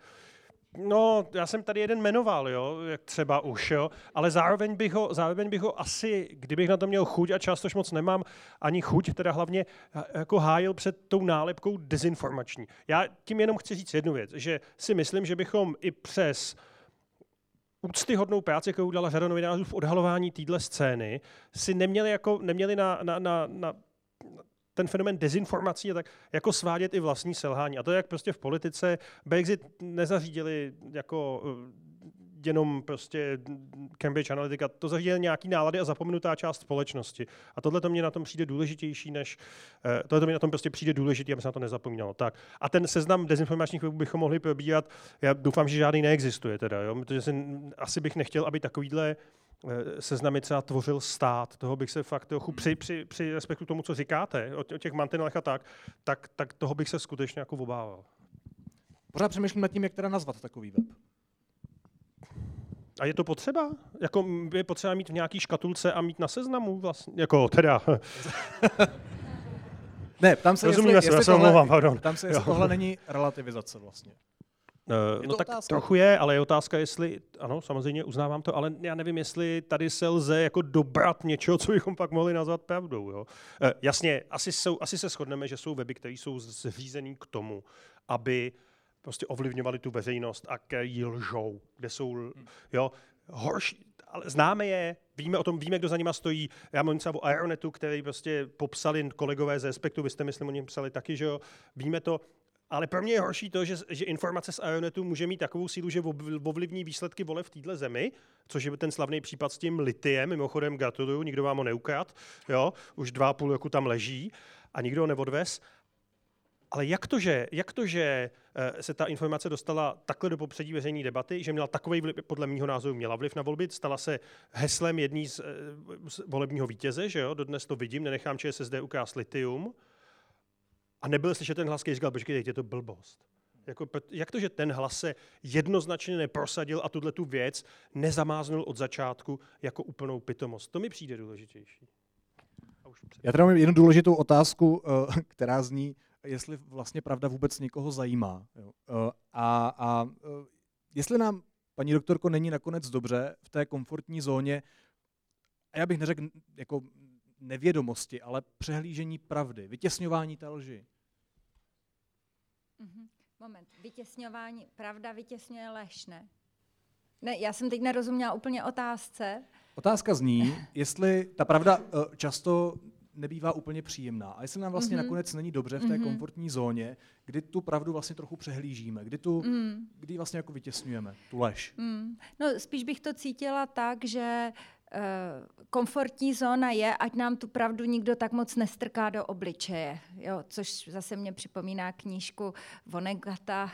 No, já jsem tady jeden jmenoval, jo, jak třeba už, jo, ale zároveň bych, ho, zároveň bych ho asi, kdybych na to měl chuť, a často moc nemám ani chuť, teda hlavně jako hájil před tou nálepkou dezinformační. Já tím jenom chci říct jednu věc, že si myslím, že bychom i přes úctyhodnou práci, kterou udělala řada novinářů v odhalování téhle scény, si neměli, jako, neměli na, na, na, na ten fenomen dezinformací a tak jako svádět i vlastní selhání. A to, jak prostě v politice Brexit nezařídili jako jenom prostě Cambridge Analytica, to zařídil nějaký nálady a zapomenutá část společnosti. A tohle to mě na tom přijde důležitější, než eh, tohle to mě na tom prostě přijde důležitý, aby se na to nezapomínalo. Tak. A ten seznam dezinformačních webů bychom mohli probírat. Já doufám, že žádný neexistuje, teda, jo? protože si, asi bych nechtěl, aby takovýhle eh, seznamy třeba tvořil stát. Toho bych se fakt trochu při, při, při respektu tomu, co říkáte, o, těch mantinelech a tak, tak, tak toho bych se skutečně jako obával. Pořád přemýšlím nad tím, jak teda nazvat takový web. A je to potřeba? Jako je potřeba mít v nějaký škatulce a mít na seznamu vlastně? Jako teda... ne, tam se, Rozumíme jestli, se, jestli tohle, omlouvám, pardon. Tam se, jestli tohle není relativizace vlastně. Uh, no tak otázka. trochu je, ale je otázka, jestli, ano, samozřejmě uznávám to, ale já nevím, jestli tady se lze jako dobrat něčeho, co bychom pak mohli nazvat pravdou. Jo? Uh, jasně, asi, jsou, asi se shodneme, že jsou weby, které jsou zřízený k tomu, aby prostě ovlivňovali tu veřejnost a jí lžou, kde jsou, jo, horší, ale známe je, víme o tom, víme, kdo za nima stojí. Já mluvím třeba o Aeronetu, který prostě popsali kolegové ze Respektu, vy jste, myslím, o něm psali taky, že jo, víme to, ale pro mě je horší to, že, že informace z Ionetu může mít takovou sílu, že ovlivní výsledky vole v této zemi, což je ten slavný případ s tím litiem, mimochodem gratuluju, nikdo vám ho neukrad, jo, už dva a půl roku tam leží a nikdo ho neodvez. Ale jak to, že, jak to, že eh, se ta informace dostala takhle do popředí veřejné debaty, že měla takový vliv, podle mého názoru měla vliv na volby, stala se heslem jedný z, eh, z volebního vítěze, že jo, dodnes to vidím, nenechám ČSSD ukrást litium, a nebyl slyšet ten hlas, který říkal, počkejte, je to blbost. Jako, jak to, že ten hlas se jednoznačně neprosadil a tuhle tu věc nezamáznul od začátku jako úplnou pitomost? To mi přijde důležitější. Já teda mám jednu důležitou otázku, eh, která zní, jestli vlastně pravda vůbec někoho zajímá. Eh, a, a eh, jestli nám, paní doktorko, není nakonec dobře v té komfortní zóně, a já bych neřekl jako nevědomosti, ale přehlížení pravdy, vytěsňování té lži. Mm-hmm. Moment, vytěsňování, pravda vytěsňuje lež, ne? Ne, já jsem teď nerozuměla úplně otázce. Otázka zní, jestli ta pravda eh, často nebývá úplně příjemná. A jestli nám vlastně mm-hmm. nakonec není dobře v té mm-hmm. komfortní zóně, kdy tu pravdu vlastně trochu přehlížíme, kdy tu, mm. kdy vlastně jako vytěsňujeme, tu lež. Mm. No spíš bych to cítila tak, že Eh, komfortní zóna je, ať nám tu pravdu nikdo tak moc nestrká do obličeje. Jo, což zase mě připomíná knížku Vonegata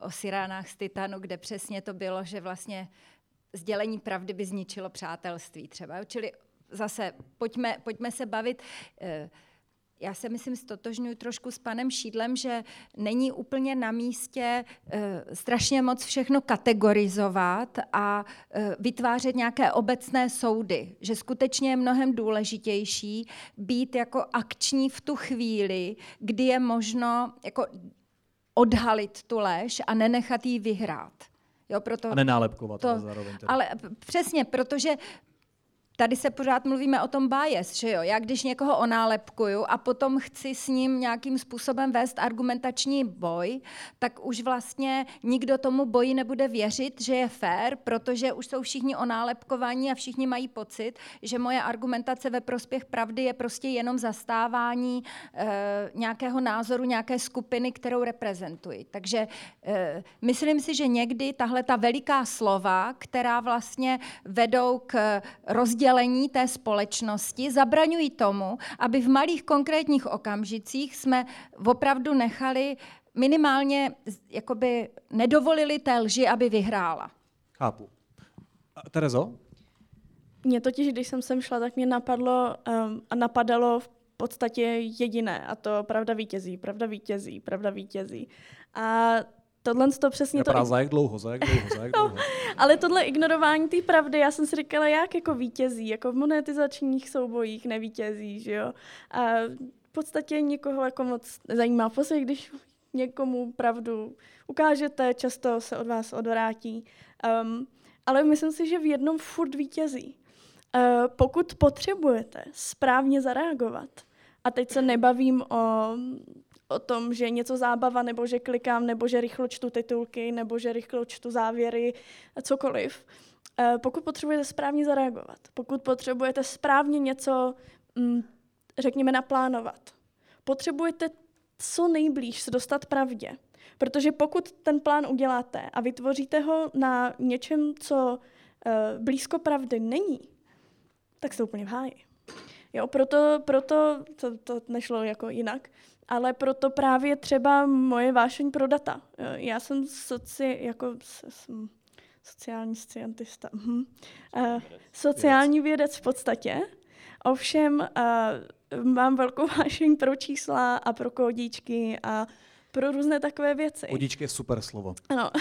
o siránách z Titanu, kde přesně to bylo, že vlastně sdělení pravdy by zničilo přátelství třeba. Čili zase pojďme, pojďme se bavit. Eh, já se myslím stotožňuji trošku s panem Šídlem, že není úplně na místě e, strašně moc všechno kategorizovat a e, vytvářet nějaké obecné soudy. Že skutečně je mnohem důležitější být jako akční v tu chvíli, kdy je možno jako odhalit tu lež a nenechat jí vyhrát. Jo, proto a nenálepkovat to, zároveň. Teda. Ale přesně, protože tady se pořád mluvíme o tom bias, že jo? Já když někoho onálepkuju a potom chci s ním nějakým způsobem vést argumentační boj, tak už vlastně nikdo tomu boji nebude věřit, že je fair, protože už jsou všichni onálepkovaní a všichni mají pocit, že moje argumentace ve prospěch pravdy je prostě jenom zastávání e, nějakého názoru, nějaké skupiny, kterou reprezentuji. Takže e, myslím si, že někdy tahle ta veliká slova, která vlastně vedou k rozdělení rozdělení té společnosti zabraňují tomu, aby v malých konkrétních okamžicích jsme opravdu nechali minimálně, jakoby nedovolili té lži, aby vyhrála. Chápu. A Terezo? Mě totiž, když jsem sem šla, tak mě napadlo um, a napadalo v podstatě jediné, a to pravda vítězí, pravda vítězí, pravda vítězí. A tohle to přesně to... za jak dlouho, za jak dlouho, za jak dlouho. no, ale tohle ignorování té pravdy, já jsem si říkala, jak jako vítězí, jako v monetizačních soubojích nevítězí, že jo. A v podstatě nikoho jako moc nezajímá. Prostě když někomu pravdu ukážete, často se od vás odvrátí. Um, ale myslím si, že v jednom furt vítězí. Uh, pokud potřebujete správně zareagovat, a teď se nebavím o o tom, že něco zábava, nebo že klikám, nebo že rychlo čtu titulky, nebo že rychlo čtu závěry, cokoliv. Eh, pokud potřebujete správně zareagovat, pokud potřebujete správně něco, mm, řekněme, naplánovat, potřebujete co nejblíž se dostat pravdě. Protože pokud ten plán uděláte a vytvoříte ho na něčem, co eh, blízko pravdy není, tak jste úplně v háji. Jo, proto, proto to, to nešlo jako jinak ale proto právě třeba moje vášeň pro data. Já jsem soci, jako jsem sociální scientista, uh, sociální vědec. v podstatě, ovšem uh, mám velkou vášeň pro čísla a pro kódičky a pro různé takové věci. Kódičky je super slovo. Ano.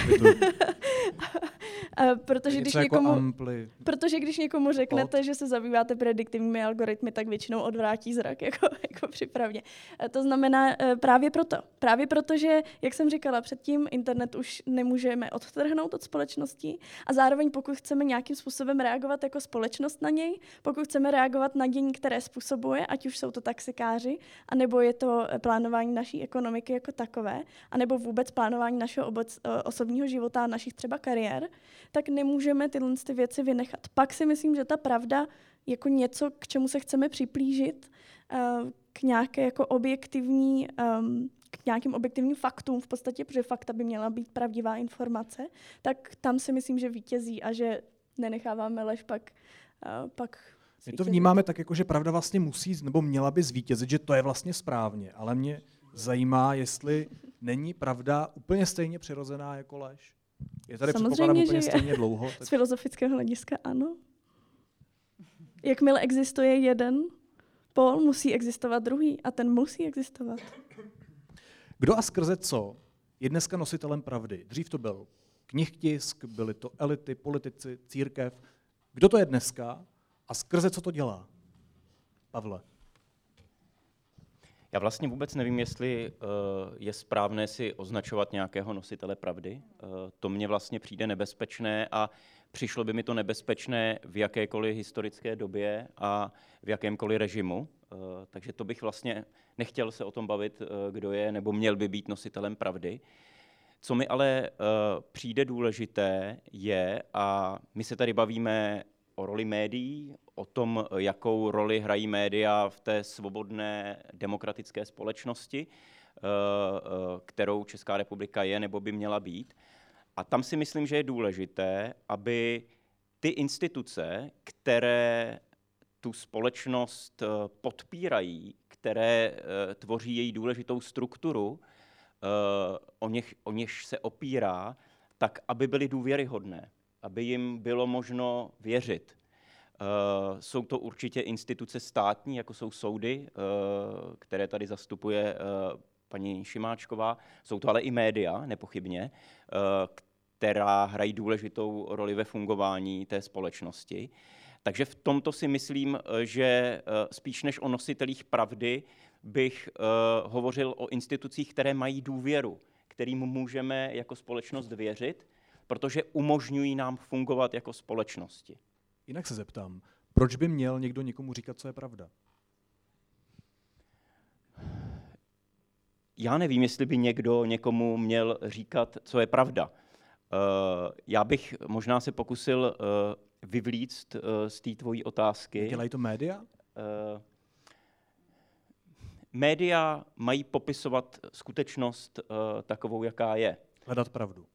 protože, když jako někomu, ampli. protože když někomu řeknete, Pod. že se zabýváte prediktivními algoritmy, tak většinou odvrátí zrak jako, jako připravně. To znamená e, právě proto. Právě proto, že, jak jsem říkala předtím, internet už nemůžeme odtrhnout od společnosti a zároveň pokud chceme nějakým způsobem reagovat jako společnost na něj, pokud chceme reagovat na dění, které způsobuje, ať už jsou to taxikáři, anebo je to plánování naší ekonomiky jako takové, takové, anebo vůbec plánování našeho obec, uh, osobního života a našich třeba kariér, tak nemůžeme tyhle ty věci vynechat. Pak si myslím, že ta pravda jako něco, k čemu se chceme připlížit, uh, k nějaké jako objektivní um, k nějakým objektivním faktům v podstatě, protože fakta by měla být pravdivá informace, tak tam si myslím, že vítězí a že nenecháváme lež pak, uh, pak my to vnímáme tak, jako, že pravda vlastně musí nebo měla by zvítězit, že to je vlastně správně, ale mě zajímá, jestli není pravda úplně stejně přirozená jako lež. Je tady Samozřejmě, úplně že stejně dlouho. Tak... Z filozofického hlediska ano. Jakmile existuje jeden pol, musí existovat druhý a ten musí existovat. Kdo a skrze co je dneska nositelem pravdy? Dřív to byl knihtisk, byly to elity, politici, církev. Kdo to je dneska a skrze co to dělá? Pavle. Já vlastně vůbec nevím, jestli uh, je správné si označovat nějakého nositele pravdy. Uh, to mně vlastně přijde nebezpečné a přišlo by mi to nebezpečné v jakékoliv historické době a v jakémkoliv režimu. Uh, takže to bych vlastně nechtěl se o tom bavit, kdo je nebo měl by být nositelem pravdy. Co mi ale přijde důležité je, a my se tady bavíme o roli médií, o tom, jakou roli hrají média v té svobodné demokratické společnosti, eh, eh, kterou Česká republika je nebo by měla být. A tam si myslím, že je důležité, aby ty instituce, které tu společnost eh, podpírají, které tvoří její důležitou strukturu, o, něch, o něž se opírá, tak aby byly důvěryhodné aby jim bylo možno věřit. Uh, jsou to určitě instituce státní, jako jsou soudy, uh, které tady zastupuje uh, paní Šimáčková. Jsou to ale i média, nepochybně, která hrají důležitou roli ve fungování té společnosti. Takže v tomto si myslím, že spíš než o nositelích pravdy bych hovořil o institucích, které mají důvěru, kterým můžeme jako společnost věřit protože umožňují nám fungovat jako společnosti. Jinak se zeptám, proč by měl někdo někomu říkat, co je pravda? Já nevím, jestli by někdo někomu měl říkat, co je pravda. Uh, já bych možná se pokusil uh, vyvlíct uh, z té tvojí otázky. Dělají to média? Média mají popisovat skutečnost takovou, jaká je. Hledat pravdu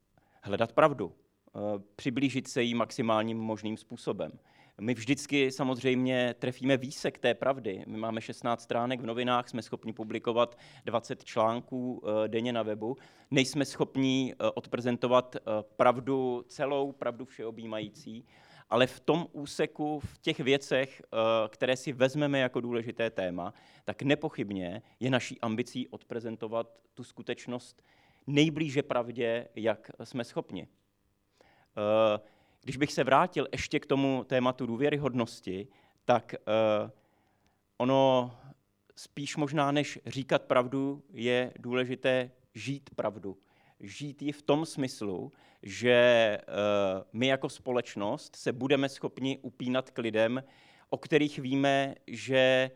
hledat pravdu, eh, přiblížit se jí maximálním možným způsobem. My vždycky samozřejmě trefíme výsek té pravdy. My máme 16 stránek v novinách, jsme schopni publikovat 20 článků eh, denně na webu. Nejsme schopni eh, odprezentovat pravdu celou, pravdu všeobjímající, ale v tom úseku, v těch věcech, které si vezmeme jako důležité téma, tak nepochybně je naší ambicí odprezentovat tu skutečnost nejblíže pravdě, jak jsme schopni. Eh, když bych se vrátil ještě k tomu tématu důvěryhodnosti, tak eh, ono spíš možná než říkat pravdu, je důležité žít pravdu. Žít ji v tom smyslu, že eh, my jako společnost se budeme schopni upínat k lidem, o kterých víme, že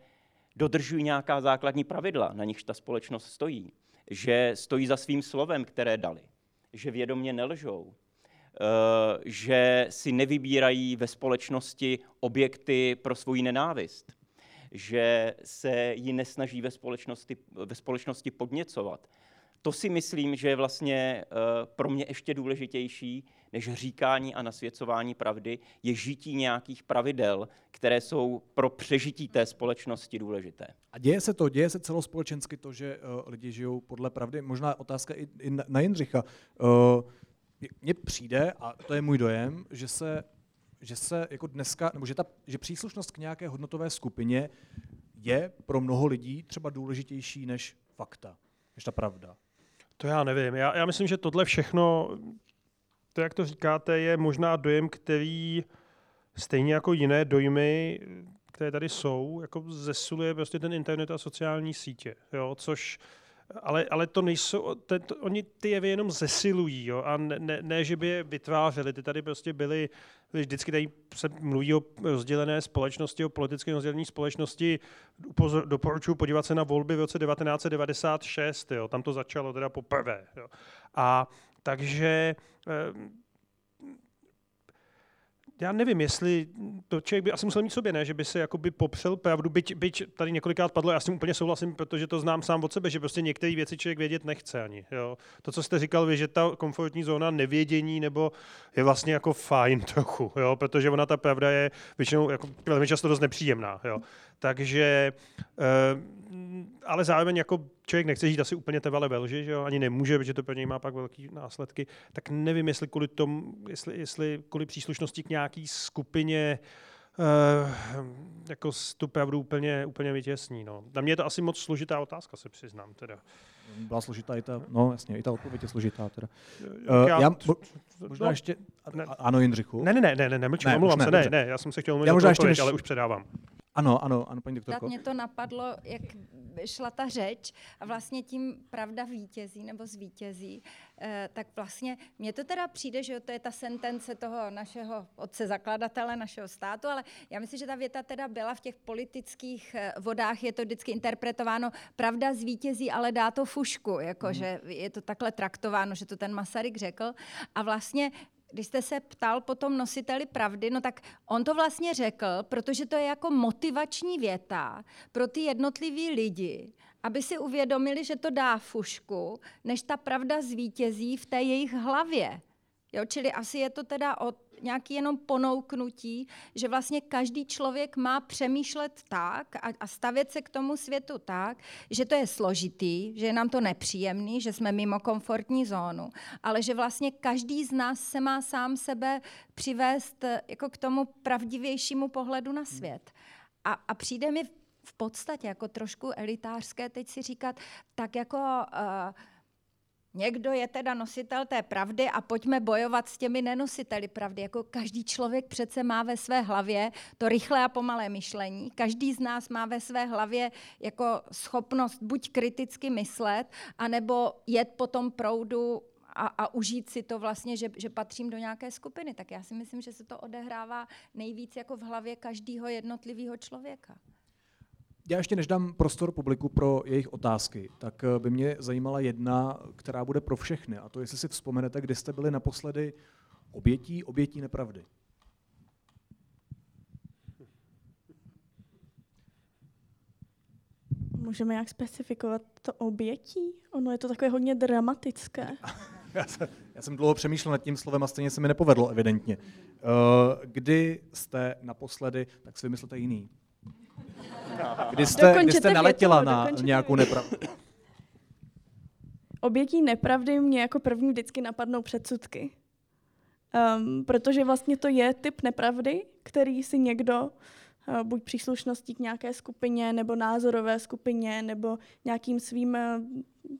dodržují nějaká základní pravidla, na nichž ta společnost stojí že stojí za svým slovem, které dali, že vědomě nelžou, eh, že si nevybírají ve společnosti objekty pro svoji nenávist, že se ji nesnaží ve společnosti, ve společnosti podněcovat. To si myslím, že je vlastně eh, pro mě ještě důležitější, než říkání a nasvěcování pravdy, je žití nějakých pravidel, které jsou pro přežití té společnosti důležité. A děje se to, děje se celospolečensky to, že uh, lidi žijou podle pravdy. Možná otázka i, na Jindřicha. Uh, mně přijde, a to je můj dojem, že se, že se jako dneska, nebo že, ta, že příslušnost k nějaké hodnotové skupině je pro mnoho lidí třeba důležitější než fakta, než ta pravda. To já nevím. Já, já myslím, že tohle všechno to, jak to říkáte, je možná dojem, který stejně jako jiné dojmy, které tady jsou, jako zesuluje prostě ten internet a sociální sítě, jo? což ale, ale to nejsou, to, to, oni ty jevy jenom zesilují, jo, a ne, ne, ne, že by je vytvářeli, ty tady prostě byly, vždycky tady se mluví o rozdělené společnosti, o politické rozdělené společnosti, upozor, doporučuji podívat se na volby v roce 1996, jo, tam to začalo teda poprvé, jo. A takže eh, já nevím, jestli to člověk by asi musel mít sobě, ne, že by se jakoby popřel pravdu, byť, byť tady několikrát padlo, já s tím úplně souhlasím, protože to znám sám od sebe, že prostě některé věci člověk vědět nechce ani. Jo. To, co jste říkal vy, že ta komfortní zóna nevědění nebo je vlastně jako fajn trochu, jo, protože ona ta pravda je většinou jako velmi často dost nepříjemná. Jo. Takže, eh, ale zároveň jako člověk nechce žít asi úplně trvale ve lži, že jo? ani nemůže, protože to pro něj má pak velký následky, tak nevím, jestli kvůli, tom, jestli, jestli kvůli příslušnosti k nějaký skupině Uh, jako tu pravdu úplně, úplně vytěsní. No. Na mě je to asi moc složitá otázka, se přiznám. Teda. Byla složitá i ta, no jasně, i ta odpověď je složitá. Teda. Uh, já, já možná no, ještě, ne, ano Jindřichu? Ne, ne, ne, ne, ne, ne, ne omlouvám se, ne, ne, já jsem se chtěl mluvit já možná odpověď, ještě, ale už předávám. Ano, ano, ano, paní doktorko. Tak mě to napadlo, jak šla ta řeč a vlastně tím pravda vítězí nebo zvítězí, eh, tak vlastně mně to teda přijde, že to je ta sentence toho našeho otce zakladatele, našeho státu, ale já myslím, že ta věta teda byla v těch politických eh, vodách, je to vždycky interpretováno, pravda zvítězí, ale dá to fušku, jako, mm. že je to takhle traktováno, že to ten Masaryk řekl. A vlastně když jste se ptal potom nositeli pravdy, no tak on to vlastně řekl, protože to je jako motivační věta pro ty jednotlivý lidi, aby si uvědomili, že to dá fušku, než ta pravda zvítězí v té jejich hlavě. Jo, čili asi je to teda o nějaký jenom ponouknutí, že vlastně každý člověk má přemýšlet tak a, a stavět se k tomu světu tak, že to je složitý, že je nám to nepříjemný, že jsme mimo komfortní zónu, ale že vlastně každý z nás se má sám sebe přivést eh, jako k tomu pravdivějšímu pohledu na svět. A, a přijde mi v podstatě jako trošku elitářské teď si říkat, tak jako uh, Někdo je teda nositel té pravdy a pojďme bojovat s těmi nenositeli pravdy. Jako každý člověk přece má ve své hlavě to rychlé a pomalé myšlení. Každý z nás má ve své hlavě jako schopnost buď kriticky myslet, anebo jet po tom proudu a, a užít si to vlastně, že, že patřím do nějaké skupiny. Tak já si myslím, že se to odehrává nejvíc jako v hlavě každého jednotlivého člověka. Já ještě než dám prostor publiku pro jejich otázky, tak eh, by mě zajímala jedna, která bude pro všechny. A to, jestli si vzpomenete, kdy jste byli naposledy obětí, obětí nepravdy. Můžeme jak specifikovat to obětí? Ono je to takové hodně dramatické. já, jsem, já jsem dlouho přemýšlel nad tím slovem a stejně se mi nepovedlo, evidentně. Eh, kdy jste naposledy, tak si vymyslete jiný. Kdy jste, kdy jste naletěla větu, na nějakou nepravdu? Obětí nepravdy mě jako první vždycky napadnou předsudky. Um, protože vlastně to je typ nepravdy, který si někdo uh, buď příslušností k nějaké skupině, nebo názorové skupině, nebo nějakým svým, uh,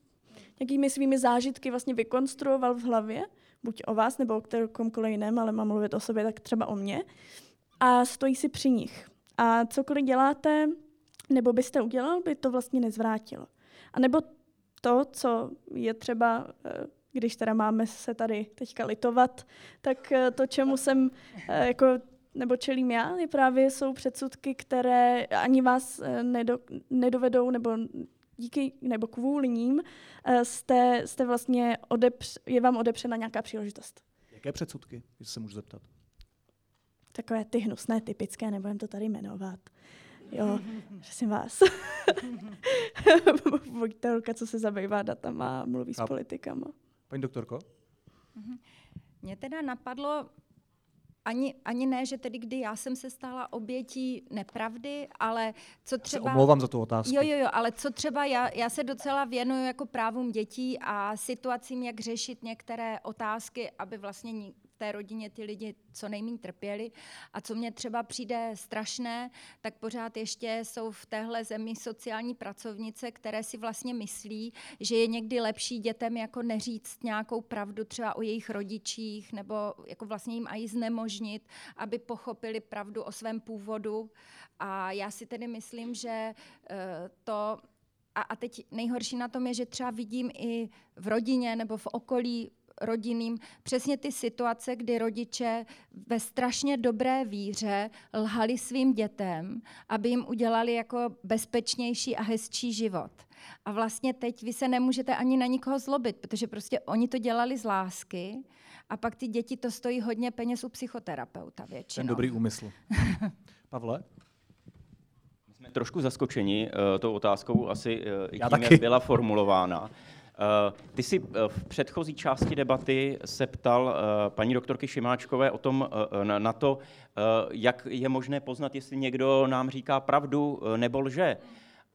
nějakými svými zážitky vlastně vykonstruoval v hlavě, buď o vás, nebo o komkoliv jiném, ale mám mluvit o sobě, tak třeba o mně, a stojí si při nich. A cokoliv děláte, nebo byste udělal, by to vlastně nezvrátilo. A nebo to, co je třeba, eh, když teda máme se tady teďka litovat, tak eh, to, čemu jsem eh, jako nebo čelím já, je právě jsou předsudky, které ani vás nedo, nedovedou, nebo díky nebo kvůli ním jste, jste vlastně odepř, je vám odepřena nějaká příležitost. Jaké předsudky, jestli se můžu zeptat? Takové ty hnusné, typické, nebudem to tady jmenovat. Jo, prosím vás. Vojtelka, co se zabývá datama a mluví a s politikama. Paní doktorko? Mhm. Mě teda napadlo, ani, ani ne, že tedy kdy já jsem se stala obětí nepravdy, ale co třeba... Já se omlouvám za tu otázku. Jo, jo, jo, ale co třeba, já, já se docela věnuju jako právům dětí a situacím, jak řešit některé otázky, aby vlastně té rodině ty lidi co nejméně trpěli. A co mě třeba přijde strašné, tak pořád ještě jsou v téhle zemi sociální pracovnice, které si vlastně myslí, že je někdy lepší dětem jako neříct nějakou pravdu třeba o jejich rodičích, nebo jako vlastně jim i znemožnit, aby pochopili pravdu o svém původu. A já si tedy myslím, že eh, to a, a teď nejhorší na tom je, že třeba vidím i v rodině nebo v okolí rodinným přesně ty situace, kdy rodiče ve strašně dobré víře lhali svým dětem, aby jim udělali jako bezpečnější a hezčí život. A vlastně teď vy se nemůžete ani na nikoho zlobit, protože prostě oni to dělali z lásky a pak ty děti to stojí hodně peněz u psychoterapeuta většinou. Ten dobrý úmysl. Pavle? jsme trošku zaskočeni uh, tou otázkou, asi uh, tím, taky. jak byla formulována. Uh, ty si uh, v předchozí části debaty se ptal uh, paní doktorky Šimáčkové o tom, na, to, jak je možné poznat, jestli někdo nám říká pravdu nebo lže.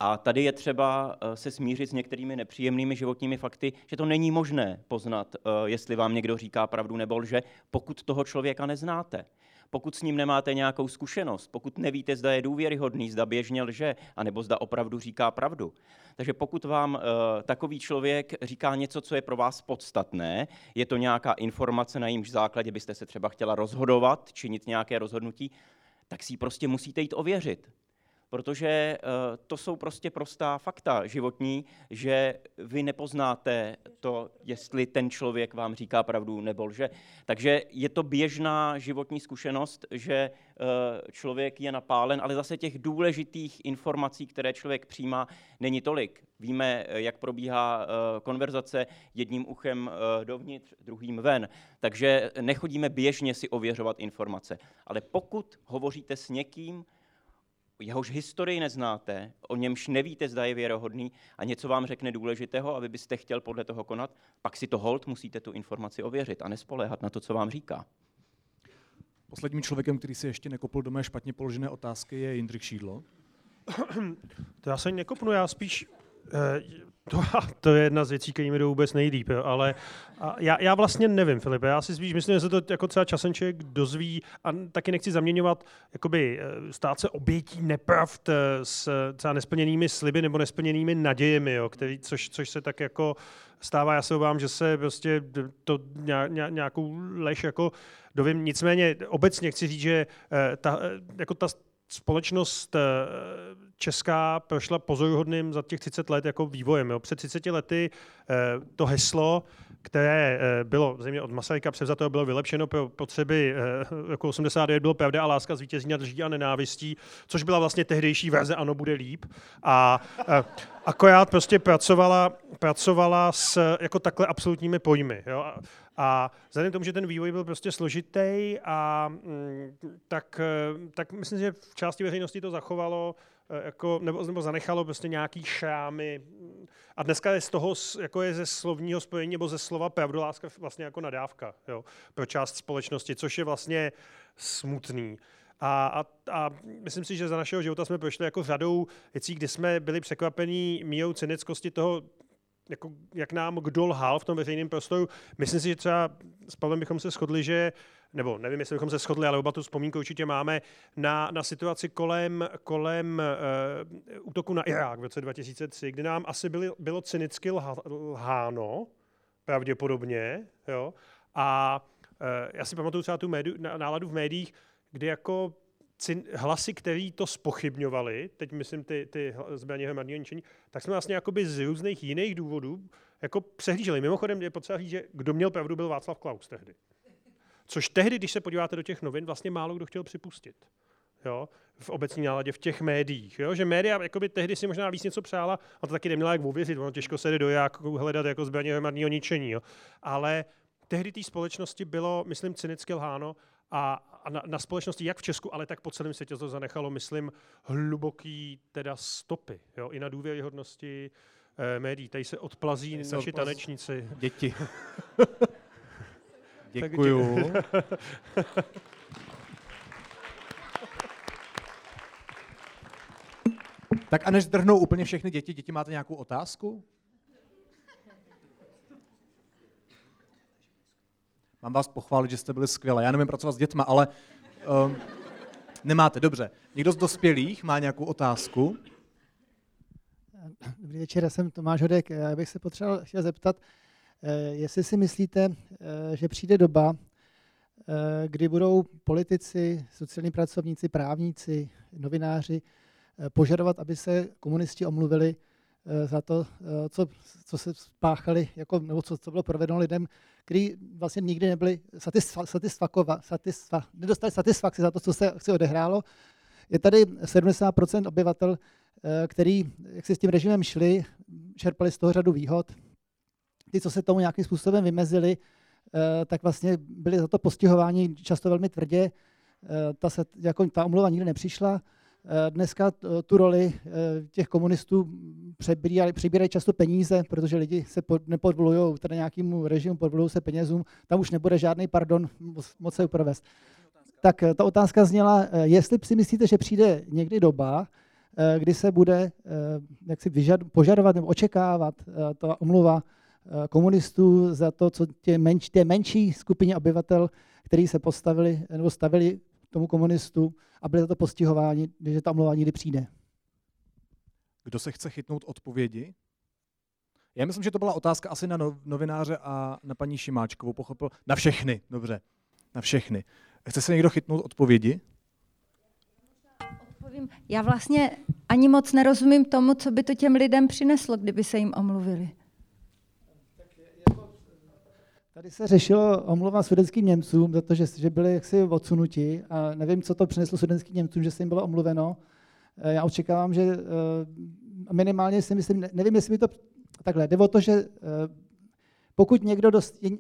A tady je třeba se smířit s některými nepříjemnými životními fakty, že to není možné poznat, jestli vám někdo říká pravdu nebo lže, pokud toho člověka neznáte pokud s ním nemáte nějakou zkušenost, pokud nevíte, zda je důvěryhodný, zda běžně lže, anebo zda opravdu říká pravdu. Takže pokud vám uh, takový člověk říká něco, co je pro vás podstatné, je to nějaká informace, na jímž základě byste se třeba chtěla rozhodovat, činit nějaké rozhodnutí, tak si ji prostě musíte jít ověřit protože eh, to jsou prostě prostá fakta životní, že vy nepoznáte to, jestli ten člověk vám říká pravdu nebo lže. Takže je to běžná životní zkušenost, že eh, člověk je napálen, ale zase těch důležitých informací, které člověk přijímá, není tolik. Víme, eh, jak probíhá konverzace jedním uchem dovnitř, druhým ven. Takže nechodíme běžně si ověřovat informace. Ale pokud hovoříte s někým, jehož historii neznáte, o němž nevíte, zda je věrohodný a něco vám řekne důležitého a vy byste chtěl podle toho konat, pak si to hold musíte tu informaci ověřit a nespoléhat na to, co vám říká. Posledním člověkem, který si ještě nekopl do mé špatně položené otázky, je Jindřich Šídlo. To já se nekopnu, já spíš Eh, to, to je jedna z věcí, které mi jdou vůbec nejlíp, jo. ale a já, já vlastně nevím, Filipe, já si spíš myslím, že se to jako třeba časem člověk dozví a taky nechci zaměňovat, jakoby eh, stát se obětí nepravd eh, s třeba nesplněnými sliby nebo nesplněnými nadějemi, jo, který, což, což se tak jako stává. Já se obávám, že se prostě to nějakou lež jako dovím. Nicméně obecně chci říct, že ta, jako ta společnost eh, česká prošla pozoruhodným za těch 30 let jako vývojem. Jo. Před 30 lety eh, to heslo, které eh, bylo zřejmě od Masaryka převzato, bylo vylepšeno pro potřeby jako 89 bylo pravda a láska zvítězí nad lží a nenávistí, což byla vlastně tehdejší verze Ano bude líp. A akorát prostě pracovala, pracovala s jako takhle absolutními pojmy. Jo. A vzhledem k tomu, že ten vývoj byl prostě složitý, a mm, tak, eh, tak myslím, že v části veřejnosti to zachovalo eh, jako, nebo, nebo zanechalo prostě nějaký šrámy. A dneska je z toho, jako je ze slovního spojení nebo ze slova pravdoláska vlastně jako nadávka jo, pro část společnosti, což je vlastně smutný. A, a, a myslím si, že za našeho života jsme prošli jako řadou věcí, kdy jsme byli překvapení mírou cynickosti toho, jako, jak nám kdo lhal v tom veřejném prostoru. Myslím si, že třeba s Pavlem bychom se shodli, že nebo nevím, jestli bychom se shodli, ale oba tu vzpomínku určitě máme, na, na situaci kolem, kolem uh, útoku na Irák v roce 2003, kdy nám asi byly, bylo cynicky lha, lháno, pravděpodobně, jo, a uh, já si pamatuju třeba tu médiu, náladu v médiích, kdy jako hlasy, který to spochybňovali, teď myslím ty, ty zbraně hromadného ničení, tak jsme vlastně jakoby z různých jiných důvodů jako přehlíželi. Mimochodem je potřeba říct, že kdo měl pravdu, byl Václav Klaus tehdy. Což tehdy, když se podíváte do těch novin, vlastně málo kdo chtěl připustit. Jo, v obecní náladě, v těch médiích. Jo? Že média jakoby, tehdy si možná víc něco přála, a to taky neměla jak uvěřit, ono těžko se jde do jak hledat jako zbraně hromadného ničení. Jo? Ale tehdy té společnosti bylo, myslím, cynicky lháno a, a na, na společnosti, jak v Česku, ale tak po celém světě to zanechalo, myslím, hluboký teda stopy. Jo? I na důvěryhodnosti eh, médií. Tady se odplazí Tady se naši odplaz... tanečníci. Děti. Děkuju. tak a než zdrhnou úplně všechny děti, děti máte nějakou otázku? Mám vás pochválit, že jste byli skvělé. Já nevím pracovat s dětma, ale um, nemáte. Dobře. Někdo z dospělých má nějakou otázku? Dobrý večer, já jsem Tomáš Hodek. Já bych se potřeboval chtěl zeptat, jestli si myslíte, eh, že přijde doba, eh, kdy budou politici, sociální pracovníci, právníci, novináři požadovat, aby se komunisti omluvili za to, co, co se spáchali, jako, nebo co, co bylo provedeno lidem, kteří vlastně nikdy nebyli satisfa, satisfakova, satisfa, nedostali satisfakci za to, co se, se odehrálo. Je tady 70% obyvatel, který, jak si s tím režimem šli, čerpali z toho řadu výhod. Ty, co se tomu nějakým způsobem vymezili, tak vlastně byli za to postihováni často velmi tvrdě. Ta, se, jako, ta omluva nikdy nepřišla. Eh, dneska tu roli eh, těch komunistů přebírají, přebírají často peníze, protože lidi se pod, nepodvolují teda nějakému režimu, podvolují se penězům, tam už nebude žádný pardon moc se uprovést. Tak eh, ta otázka zněla, jestli si myslíte, že přijde někdy doba, kdy se bude jak si vyžad, požadovat nebo očekávat ta omluva komunistů za to, co tě, menš, tě menší skupině obyvatel, kteří se postavili nebo stavili tomu komunistu a byli za to postihováni, když ta omluva někdy přijde. Kdo se chce chytnout odpovědi? Já myslím, že to byla otázka asi na novináře a na paní Šimáčkovou, pochopil. Na všechny, dobře. Na všechny. Chce se někdo chytnout odpovědi? Odpovím. Já vlastně ani moc nerozumím tomu, co by to těm lidem přineslo, kdyby se jim omluvili. Tady se řešilo omluva sudeckým Němcům za to, že, že byli jaksi odsunuti a nevím, co to přineslo sudeckým Němcům, že se jim bylo omluveno. Eh, já očekávám, že eh, minimálně si myslím, nevím, jestli by to takhle, jde o to, že eh, pokud někdo dost, je,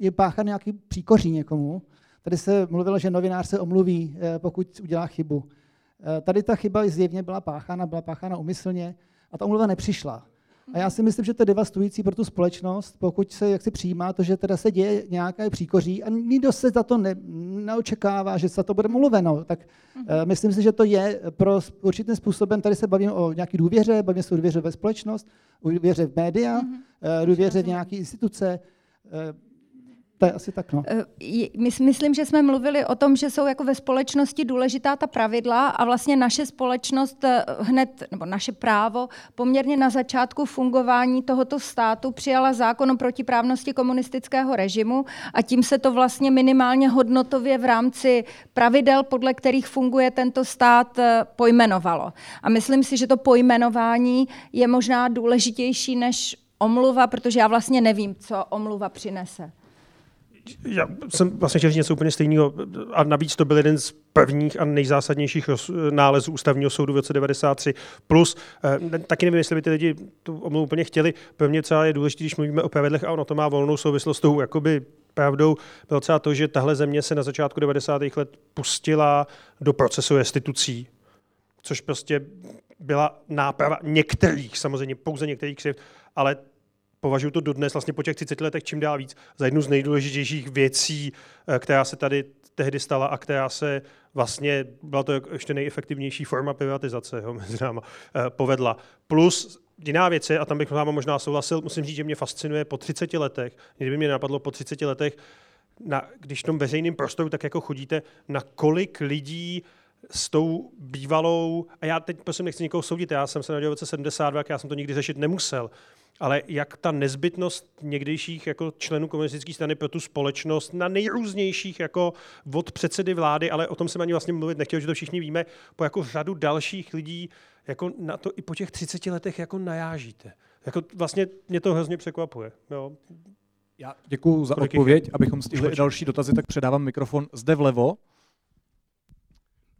je páchan nějaký příkoří někomu, tady se mluvilo, že novinář se omluví, pokud udělá chybu. Tady ta chyba zjevně byla páchána, byla páchána umyslně a ta omluva nepřišla. A já si myslím, že to je devastující pro tu společnost, pokud se jak si přijímá to, že teda se děje nějaké příkoří a nikdo se za to ne, neočekává, že se to bude mluveno. Tak uh, myslím si, že to je pro určitým způsobem, tady se bavím o nějaké důvěře, bavím se o důvěře ve společnost, o důvěře v média, uh-huh. důvěře v nějaké instituce. Uh, to je asi tak, no. Eh, my, myslím, že jsme mluvili o tom, že jsou jako ve společnosti důležitá ta pravidla a vlastně naše společnost eh, hned, nebo naše právo poměrně na začátku fungování tohoto státu přijala zákon o protiprávnosti komunistického režimu a tím se to vlastně minimálně hodnotově v rámci pravidel, podle kterých funguje tento stát, eh, pojmenovalo. A myslím si, že to pojmenování je možná důležitější než omluva, protože já vlastně nevím, co omluva přinese já jsem vlastně chtěl říct něco úplně stejného a navíc to byl jeden z prvních a nejzásadnějších nálezů ústavního soudu v roce 93. Plus, eh, taky nevím, jestli by ty lidi tu omluvu úplně chtěli. Pro mě třeba je důležité, když mluvíme o pravidlech a ono to má volnou souvislost s tou jakoby pravdou, bylo třeba to, že tahle země se na začátku 90. let pustila do procesu restitucí, což prostě byla náprava některých, samozřejmě pouze některých křivd, ale považuji to dodnes vlastně po těch 30 letech čím dál víc za jednu z nejdůležitějších věcí, eh, která se tady tehdy stala a která se vlastně, byla to ještě nejefektivnější forma privatizace, jo, mezi náma, eh, povedla. Plus jiná věc je, a tam bych vám možná souhlasil, musím říct, že mě fascinuje po 30 letech, kdyby mě napadlo po 30 letech, na, když v tom veřejném prostoru tak jako chodíte, na kolik lidí s tou bývalou, a já teď prosím nechci někoho soudit, já jsem se narodil v roce 72, já jsem to nikdy řešit nemusel, ale jak ta nezbytnost někdejších jako členů komunistické strany pro tu společnost na nejrůznějších jako od předsedy vlády, ale o tom jsem ani vlastně mluvit nechtěl, že to všichni víme, po jako řadu dalších lidí jako na to i po těch 30 letech jako najážíte. Jako vlastně mě to hrozně překvapuje. Jo. Já děkuji za odpověď. Abychom stihli další dotazy, tak předávám mikrofon zde vlevo.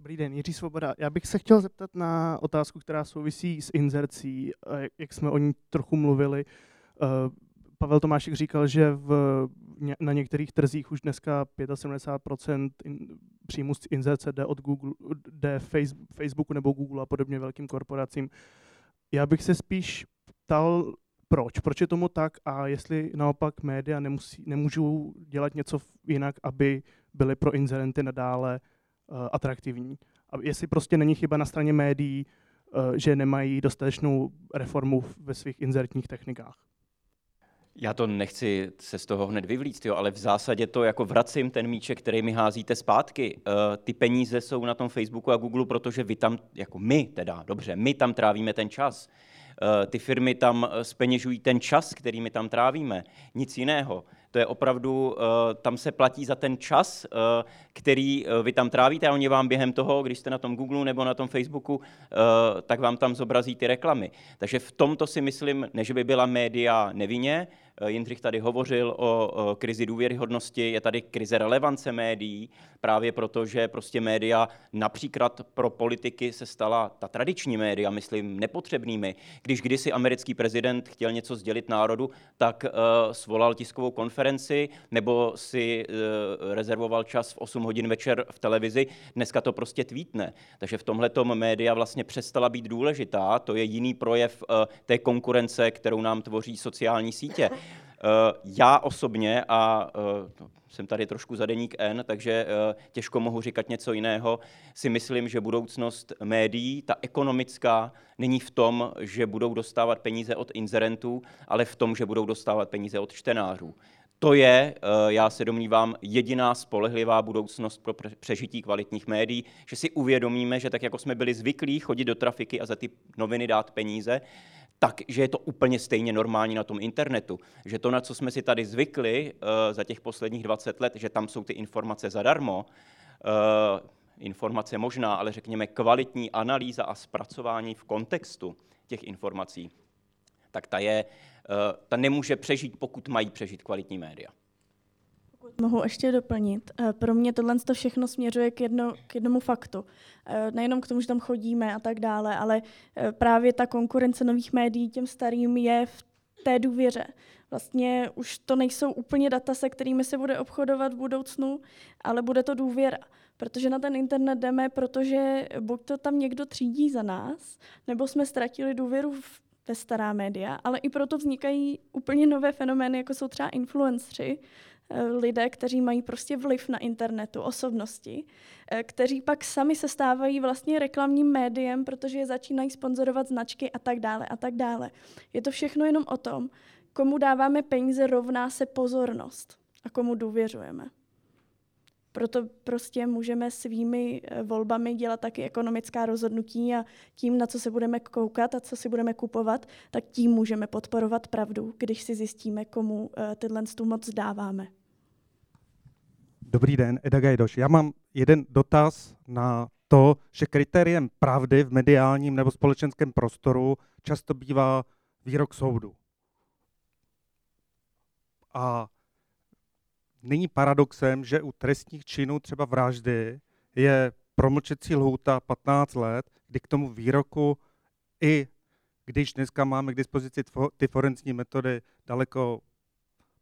Dobrý den, Jiří Svoboda. Já bych se chtěl zeptat na otázku, která souvisí s inzercí, jak jsme o ní trochu mluvili. Eh, Pavel Tomášek říkal, že v, na některých trzích už dneska 75% příjmu z inzerce jde od Google, jde Facebooku nebo Google a podobně velkým korporacím. Já bych se spíš ptal, proč? Proč je tomu tak a jestli naopak média nemusí, nemůžou dělat něco jinak, aby byly pro inzerenty nadále atraktivní. A jestli prostě není chyba na straně médií, eh, že nemají dostatečnou reformu ve svých inzertních technikách. Já to nechci se z toho hned vyvlíct, jo, ale v zásadě to jako vracím ten míček, který mi házíte zpátky. Uh, ty peníze jsou na tom Facebooku a Google, protože vy tam, jako my teda, dobře, my tam trávíme ten čas. Uh, ty firmy tam speněžují ten čas, který my tam trávíme, nic jiného. To je opravdu, tam se platí za ten čas, který vy tam trávíte a oni vám během toho, když jste na tom Google nebo na tom Facebooku, tak vám tam zobrazí ty reklamy. Takže v tomto si myslím, než by byla média nevinně, Eh, Jindřich tady hovořil o krizi důvěryhodnosti, je tady krize relevance médií, právě proto, že prostě média například pro politiky se stala ta tradiční média, myslím, nepotřebnými. Když kdysi americký prezident chtěl něco sdělit národu, tak uh, svolal tiskovou konferenci nebo si uh, rezervoval čas v 8 hodin večer v televizi. Dneska to prostě tweetne. Takže v tomhle média vlastně přestala být důležitá. To je jiný projev té konkurence, kterou nám tvoří sociální sítě. Eh, já osobně, a eh, jsem tady trošku za deník N, takže eh, těžko mohu říkat něco jiného, si myslím, že budoucnost médií, ta ekonomická, není v tom, že budou dostávat peníze od inzerentů, ale v tom, že budou dostávat peníze od čtenářů. To je, já se domnívám, jediná spolehlivá budoucnost pro přežití kvalitních médií, že si uvědomíme, že tak jako jsme byli zvyklí chodit do trafiky a za ty noviny dát peníze, tak, že je to úplně stejně normální na tom internetu. Že to, na co jsme si tady zvykli uh, za těch posledních 20 let, že tam jsou ty informace zadarmo, uh, informace možná, ale řekněme kvalitní analýza a zpracování v kontextu těch informací, tak ta, je, uh, ta nemůže přežít, pokud mají přežít kvalitní média. Mohu ještě doplnit. Eh, pro mě tohle to všechno směřuje k, jedno, k jednomu faktu. Eh, nejenom k tomu, že tam chodíme a tak dále, ale eh, právě ta konkurence nových médií těm starým je v té důvěře. Vlastně už to nejsou úplně data, se kterými se bude obchodovat v budoucnu, ale bude to důvěra. Protože na ten internet jdeme, protože buď to tam někdo třídí za nás, nebo jsme ztratili důvěru v ve stará média, ale i proto vznikají úplně nové fenomény, jako jsou třeba influencři, lidé, kteří mají prostě vliv na internetu, osobnosti, eh, kteří pak sami se stávají vlastně reklamním médiem, protože je začínají sponzorovat značky a tak dále a tak dále. Je to všechno jenom o tom, komu dáváme peníze, rovná se pozornost a komu důvěřujeme. Proto prostě můžeme svými eh, volbami dělat taky ekonomická rozhodnutí a tím, na co se budeme koukat a co si budeme kupovat, tak tím můžeme podporovat pravdu, když si zjistíme, komu tyhle tu moc dáváme. Dobrý den, Eda Gajdoš. Já mám jeden dotaz na to, že kritériem pravdy v mediálním nebo společenském prostoru často bývá výrok soudu. A není paradoxem, že u trestních činů třeba vraždy je promlčecí lhůta 15 let, kdy k tomu výroku i když dneska máme k dispozici ty forenzní metody daleko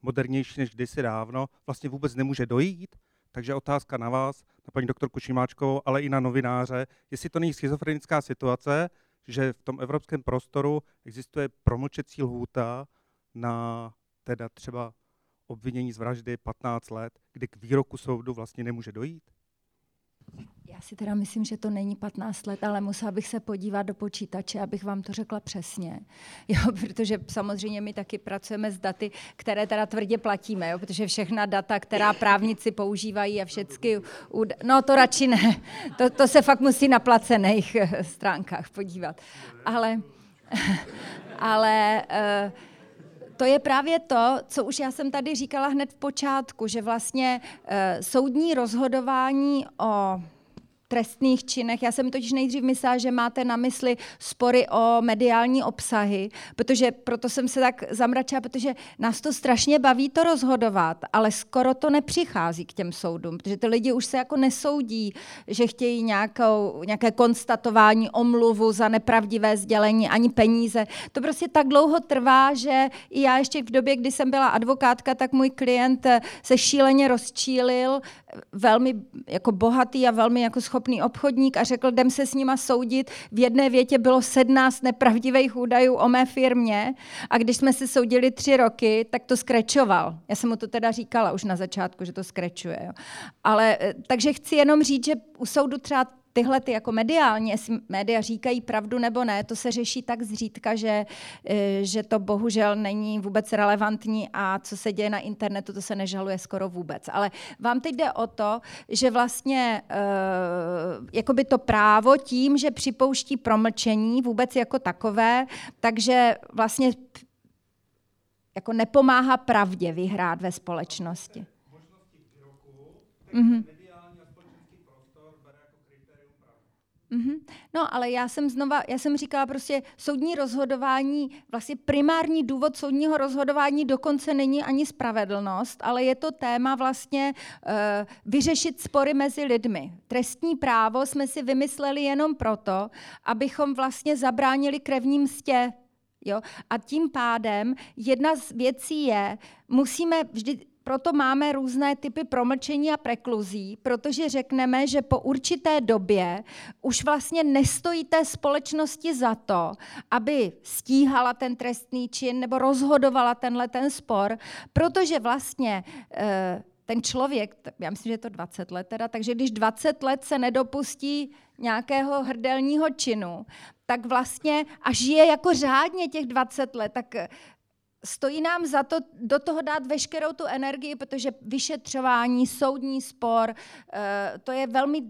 modernější než kdysi dávno, vlastně vůbec nemůže dojít. Takže otázka na vás, na paní doktorku Šimáčkovou, ale i na novináře, jestli to není schizofrenická situace, že v tom evropském prostoru existuje promlčecí lhůta na teda třeba obvinění z vraždy 15 let, kdy k výroku soudu vlastně nemůže dojít? Já si teda myslím, že to není 15 let, ale musela bych se podívat do počítače, abych vám to řekla přesně. Jo, protože samozřejmě my taky pracujeme s daty, které teda tvrdě platíme, jo, protože všechna data, která právníci používají a všechny, no to radši ne, to, to se fakt musí na placených eh, stránkách podívat. Ale, ale uh, to je právě to, co už já jsem tady říkala hned v počátku, že vlastně uh, soudní rozhodování o trestných činech. Já jsem totiž nejdřív myslela, že máte na mysli spory o mediální obsahy, protože proto jsem se tak zamračila, protože nás to strašně baví to rozhodovat, ale skoro to nepřichází k těm soudům, protože ty lidi už se jako nesoudí, že chtějí nějakou, nějaké konstatování, omluvu za nepravdivé sdělení, ani peníze. To prostě tak dlouho trvá, že i já ještě v době, kdy jsem byla advokátka, tak můj klient se šíleně rozčílil, velmi jako bohatý a velmi jako schopný obchodník a řekl, jdem se s nima soudit. V jedné větě bylo 17 nepravdivých údajů o mé firmě a když jsme se soudili tři roky, tak to skrečoval. Já jsem mu to teda říkala už na začátku, že to skrečuje. Ale eh, takže chci jenom říct, že u soudu třeba tyhle ty jako mediálně, jestli média říkají pravdu nebo ne, to se řeší tak zřídka, že, eh, že to bohužel není vůbec relevantní a co se děje na internetu, to se nežaluje skoro vůbec. Ale vám teď jde o to, že vlastně uh, jakoby to právo tím, že připouští promlčení vůbec jako takové, takže vlastně jako nepomáhá pravdě vyhrát ve společnosti. Mm-hmm. Mm-hmm. No, ale já jsem znova, já jsem říkala prostě soudní rozhodování, vlastně primární důvod soudního rozhodování dokonce není ani spravedlnost, ale je to téma vlastně uh, vyřešit spory mezi lidmi. Trestní právo jsme si vymysleli jenom proto, abychom vlastně zabránili krevním mstě. Jo? A tím pádem jedna z věcí je, musíme vždy, proto máme různé typy promlčení a prekluzí, protože řekneme, že po určité době už vlastně nestojí té společnosti za to, aby stíhala ten trestný čin nebo rozhodovala tenhle ten spor, protože vlastně eh, ten člověk, já myslím, že je to 20 let teda, takže když 20 let se nedopustí nějakého hrdelního činu, tak vlastně a žije jako řádně těch 20 let, tak stojí nám za to do toho dát veškerou tu energii, protože vyšetřování, soudní spor, eh, to je velmi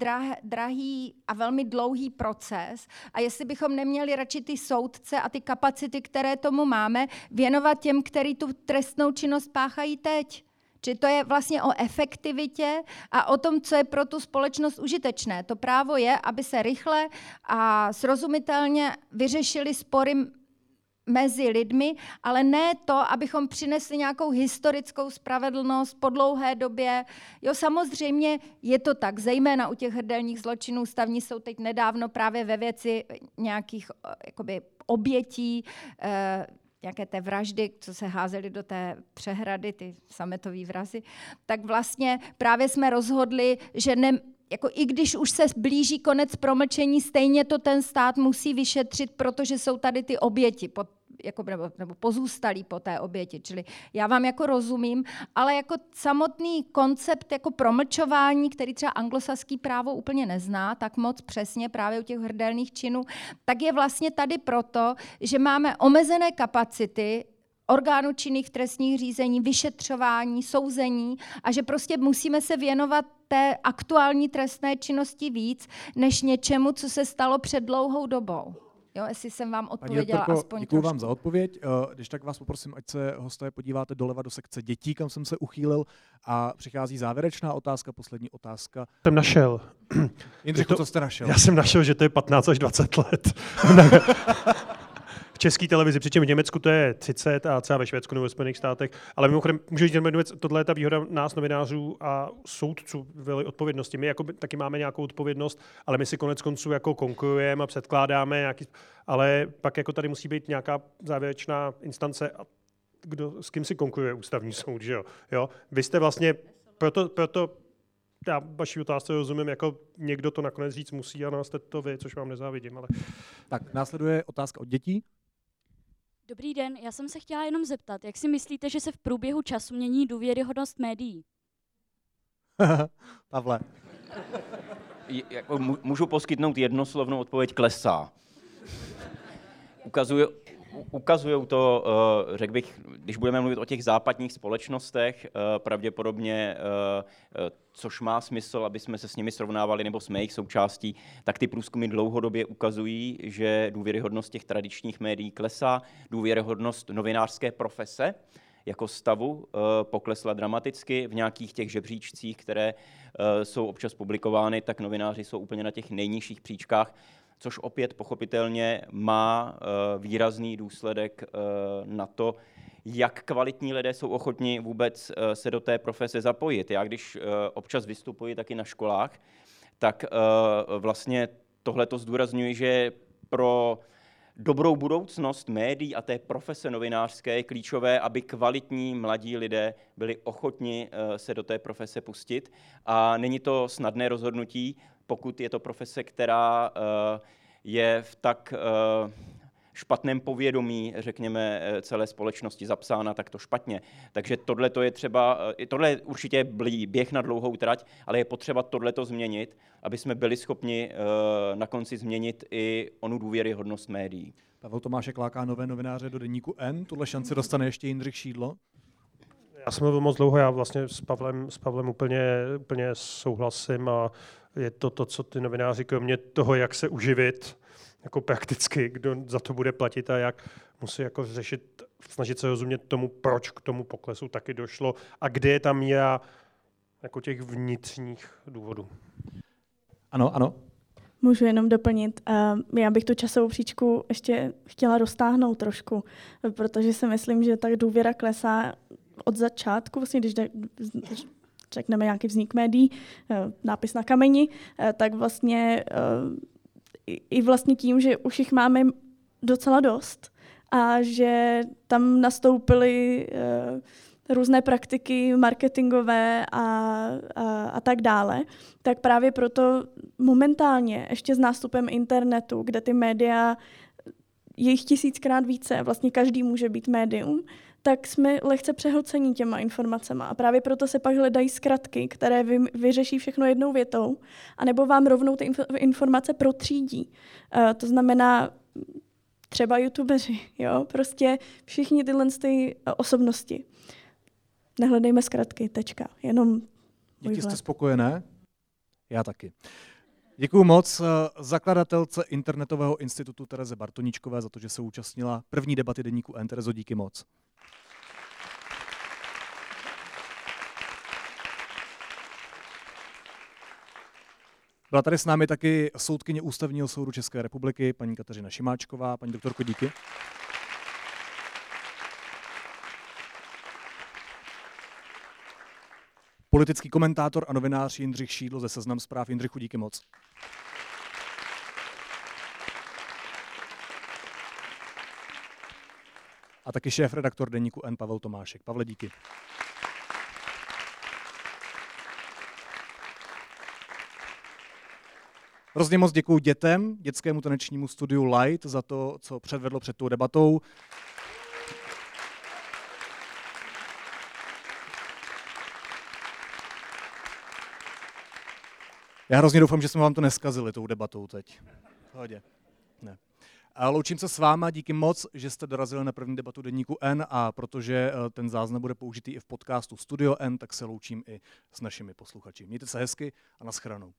drahý a velmi dlouhý proces. A jestli bychom neměli radši ty soudce a ty kapacity, které tomu máme, věnovat těm, kteří tu trestnou činnost páchají teď. Či to je vlastně o efektivitě a o tom, co je pro tu společnost užitečné. To právo je, aby se rychle a srozumitelně vyřešili spory mezi lidmi, ale ne to, abychom přinesli nějakou historickou spravedlnost po dlouhé době. Jo, samozřejmě je to tak, zejména u těch hrdelních zločinů. Stavní jsou teď nedávno právě ve věci nějakých eh, jakoby, obětí, eh, nějaké té vraždy, co se házely do té přehrady, ty sametové vrazy, tak vlastně právě jsme rozhodli, že ne, jako i když už se blíží konec promlčení, stejně to ten stát musí vyšetřit, protože jsou tady ty oběti pod jako, nebo, nebo pozůstalí po té oběti. Čili já vám jako rozumím, ale jako samotný koncept jako promlčování, který třeba anglosaský právo úplně nezná, tak moc přesně právě u těch hrdelných činů, tak je vlastně tady proto, že máme omezené kapacity orgánů činných v trestních řízení, vyšetřování, souzení a že prostě musíme se věnovat té aktuální trestné činnosti víc, než něčemu, co se stalo před dlouhou dobou. Jo, jestli jsem vám odpověděla Pani aspoň Děkuji vám za odpověď. Eh, když tak vás poprosím, ať se hosté podíváte doleva do sekce dětí, kam jsem se uchýlil. A přichází závěrečná otázka, poslední otázka. Jsem našel. Jindřichu, to, co jste našel? Já jsem našel, že to je 15 až 20 let. v české televizi, přičem v Německu to je 30 a třeba ve Švédsku nebo ve Spojených státech. Ale mimochodem, můžu říct jednu věc, tohle je ta výhoda nás, novinářů a soudců v odpovědnosti. My jako taky máme nějakou odpovědnost, ale my si konec konců jako konkurujeme a předkládáme nějaký, ale pak jako tady musí být nějaká závěrečná instance a kdo, s kým si konkuruje ústavní soud, že jo? jo? Vy jste vlastně, proto, proto já vaší otázce rozumím, jako někdo to nakonec říct musí a nás to vy, což vám nezávidím. Ale... Tak následuje otázka od dětí. Dobrý den, já jsem se chtěla jenom zeptat, jak si myslíte, že se v průběhu času mění důvěryhodnost médií? Pavle. Jako můžu poskytnout jednoslovnou odpověď klesá. Ukazuje, ukazují to, eh, řekl bych, když budeme mluvit o těch západních společnostech, eh, pravděpodobně, eh, což má smysl, aby jsme se s nimi srovnávali, nebo jsme jejich součástí, tak ty průzkumy dlouhodobě ukazují, že důvěryhodnost těch tradičních médií klesá, důvěryhodnost novinářské profese jako stavu poklesla dramaticky. V nějakých těch žebříčcích, které jsou občas publikovány, tak novináři jsou úplně na těch nejnižších příčkách což opět pochopitelně má eh, výrazný důsledek eh, na to, jak kvalitní lidé jsou ochotni vůbec eh, se do té profese zapojit. Já když občas vystupuji taky na školách, tak vlastně tohle to zdůrazňuji, že pro dobrou budoucnost médií a té profese novinářské je klíčové, aby kvalitní mladí lidé byli ochotni se do té profese pustit. A není to snadné rozhodnutí, pokud je to profese, která eh, je v tak eh, špatném povědomí, řekněme, eh, celé společnosti zapsána takto špatně. Takže tohle to je třeba, tohle je určitě běh na dlouhou trať, ale je potřeba tohle to změnit, aby jsme byli schopni na konci změnit i onu důvěryhodnost médií. Pavel Tomášek láká nové novináře do deníku N. Tuhle šanci dostane ještě Jindřich Šídlo? Já jsem mluvil moc dlouho, já vlastně s Pavlem, s Pavlem úplně, úplně souhlasím a je to to, co ty novináři, kromě toho, jak se uživit, jako prakticky, kdo za to bude platit a jak musí jako řešit snažit se rozumět tomu, proč k tomu poklesu taky došlo a kde je ta míra jako těch vnitřních důvodů. Ano, ano. Můžu jenom doplnit. Já bych tu časovou příčku ještě chtěla roztáhnout trošku, protože si myslím, že tak důvěra klesá od začátku, vlastně když řekneme nějaký vznik médií, eh, nápis na kameni, eh, tak vlastně eh, i vlastně tím, že už jich máme docela dost a že tam nastoupily různé praktiky marketingové a, a, a tak dále, tak právě proto momentálně ještě s nástupem internetu, kde ty média je jich tisíckrát více, vlastně každý může být médium, tak jsme lehce přehlcení těma informacemi. A právě proto se pak hledají zkratky, které vy, vyřeší všechno jednou větou, anebo vám rovnou ty informace protřídí. Uh, to znamená třeba youtubeři, jo, prostě všichni tyhle ty osobnosti. Nehledejme zkratky, tečka. Jenom Děti jste spokojené? Já taky. Děkuji moc eh, zakladatelce Internetového institutu Tereze Bartoničkové za to, že se účastnila první debaty deníku N. Terezo, díky moc. Byla tady s námi taky soudkyně Ústavního soudu České republiky, paní Kateřina Šimáčková. Paní doktorko, díky. Politický komentátor a novinář Jindřich Šídlo ze Seznam zpráv. Jindřichu, díky moc. A taky šéf-redaktor deníku N. Pavel Tomášek. Pavle, díky. Hrozně moc děkuji dětem, dětskému tanečnímu studiu Light za to, co předvedlo před tou debatou. Já hrozně doufám, že jsme vám to neskazili tou debatou teď. Hodě. Ne. A loučím se s váma, díky moc, že jste dorazili na první debatu Deníku N a protože eh, ten záznam bude použitý i v podcastu Studio N, tak se loučím i s našimi posluchači. Mějte se hezky a naschranou.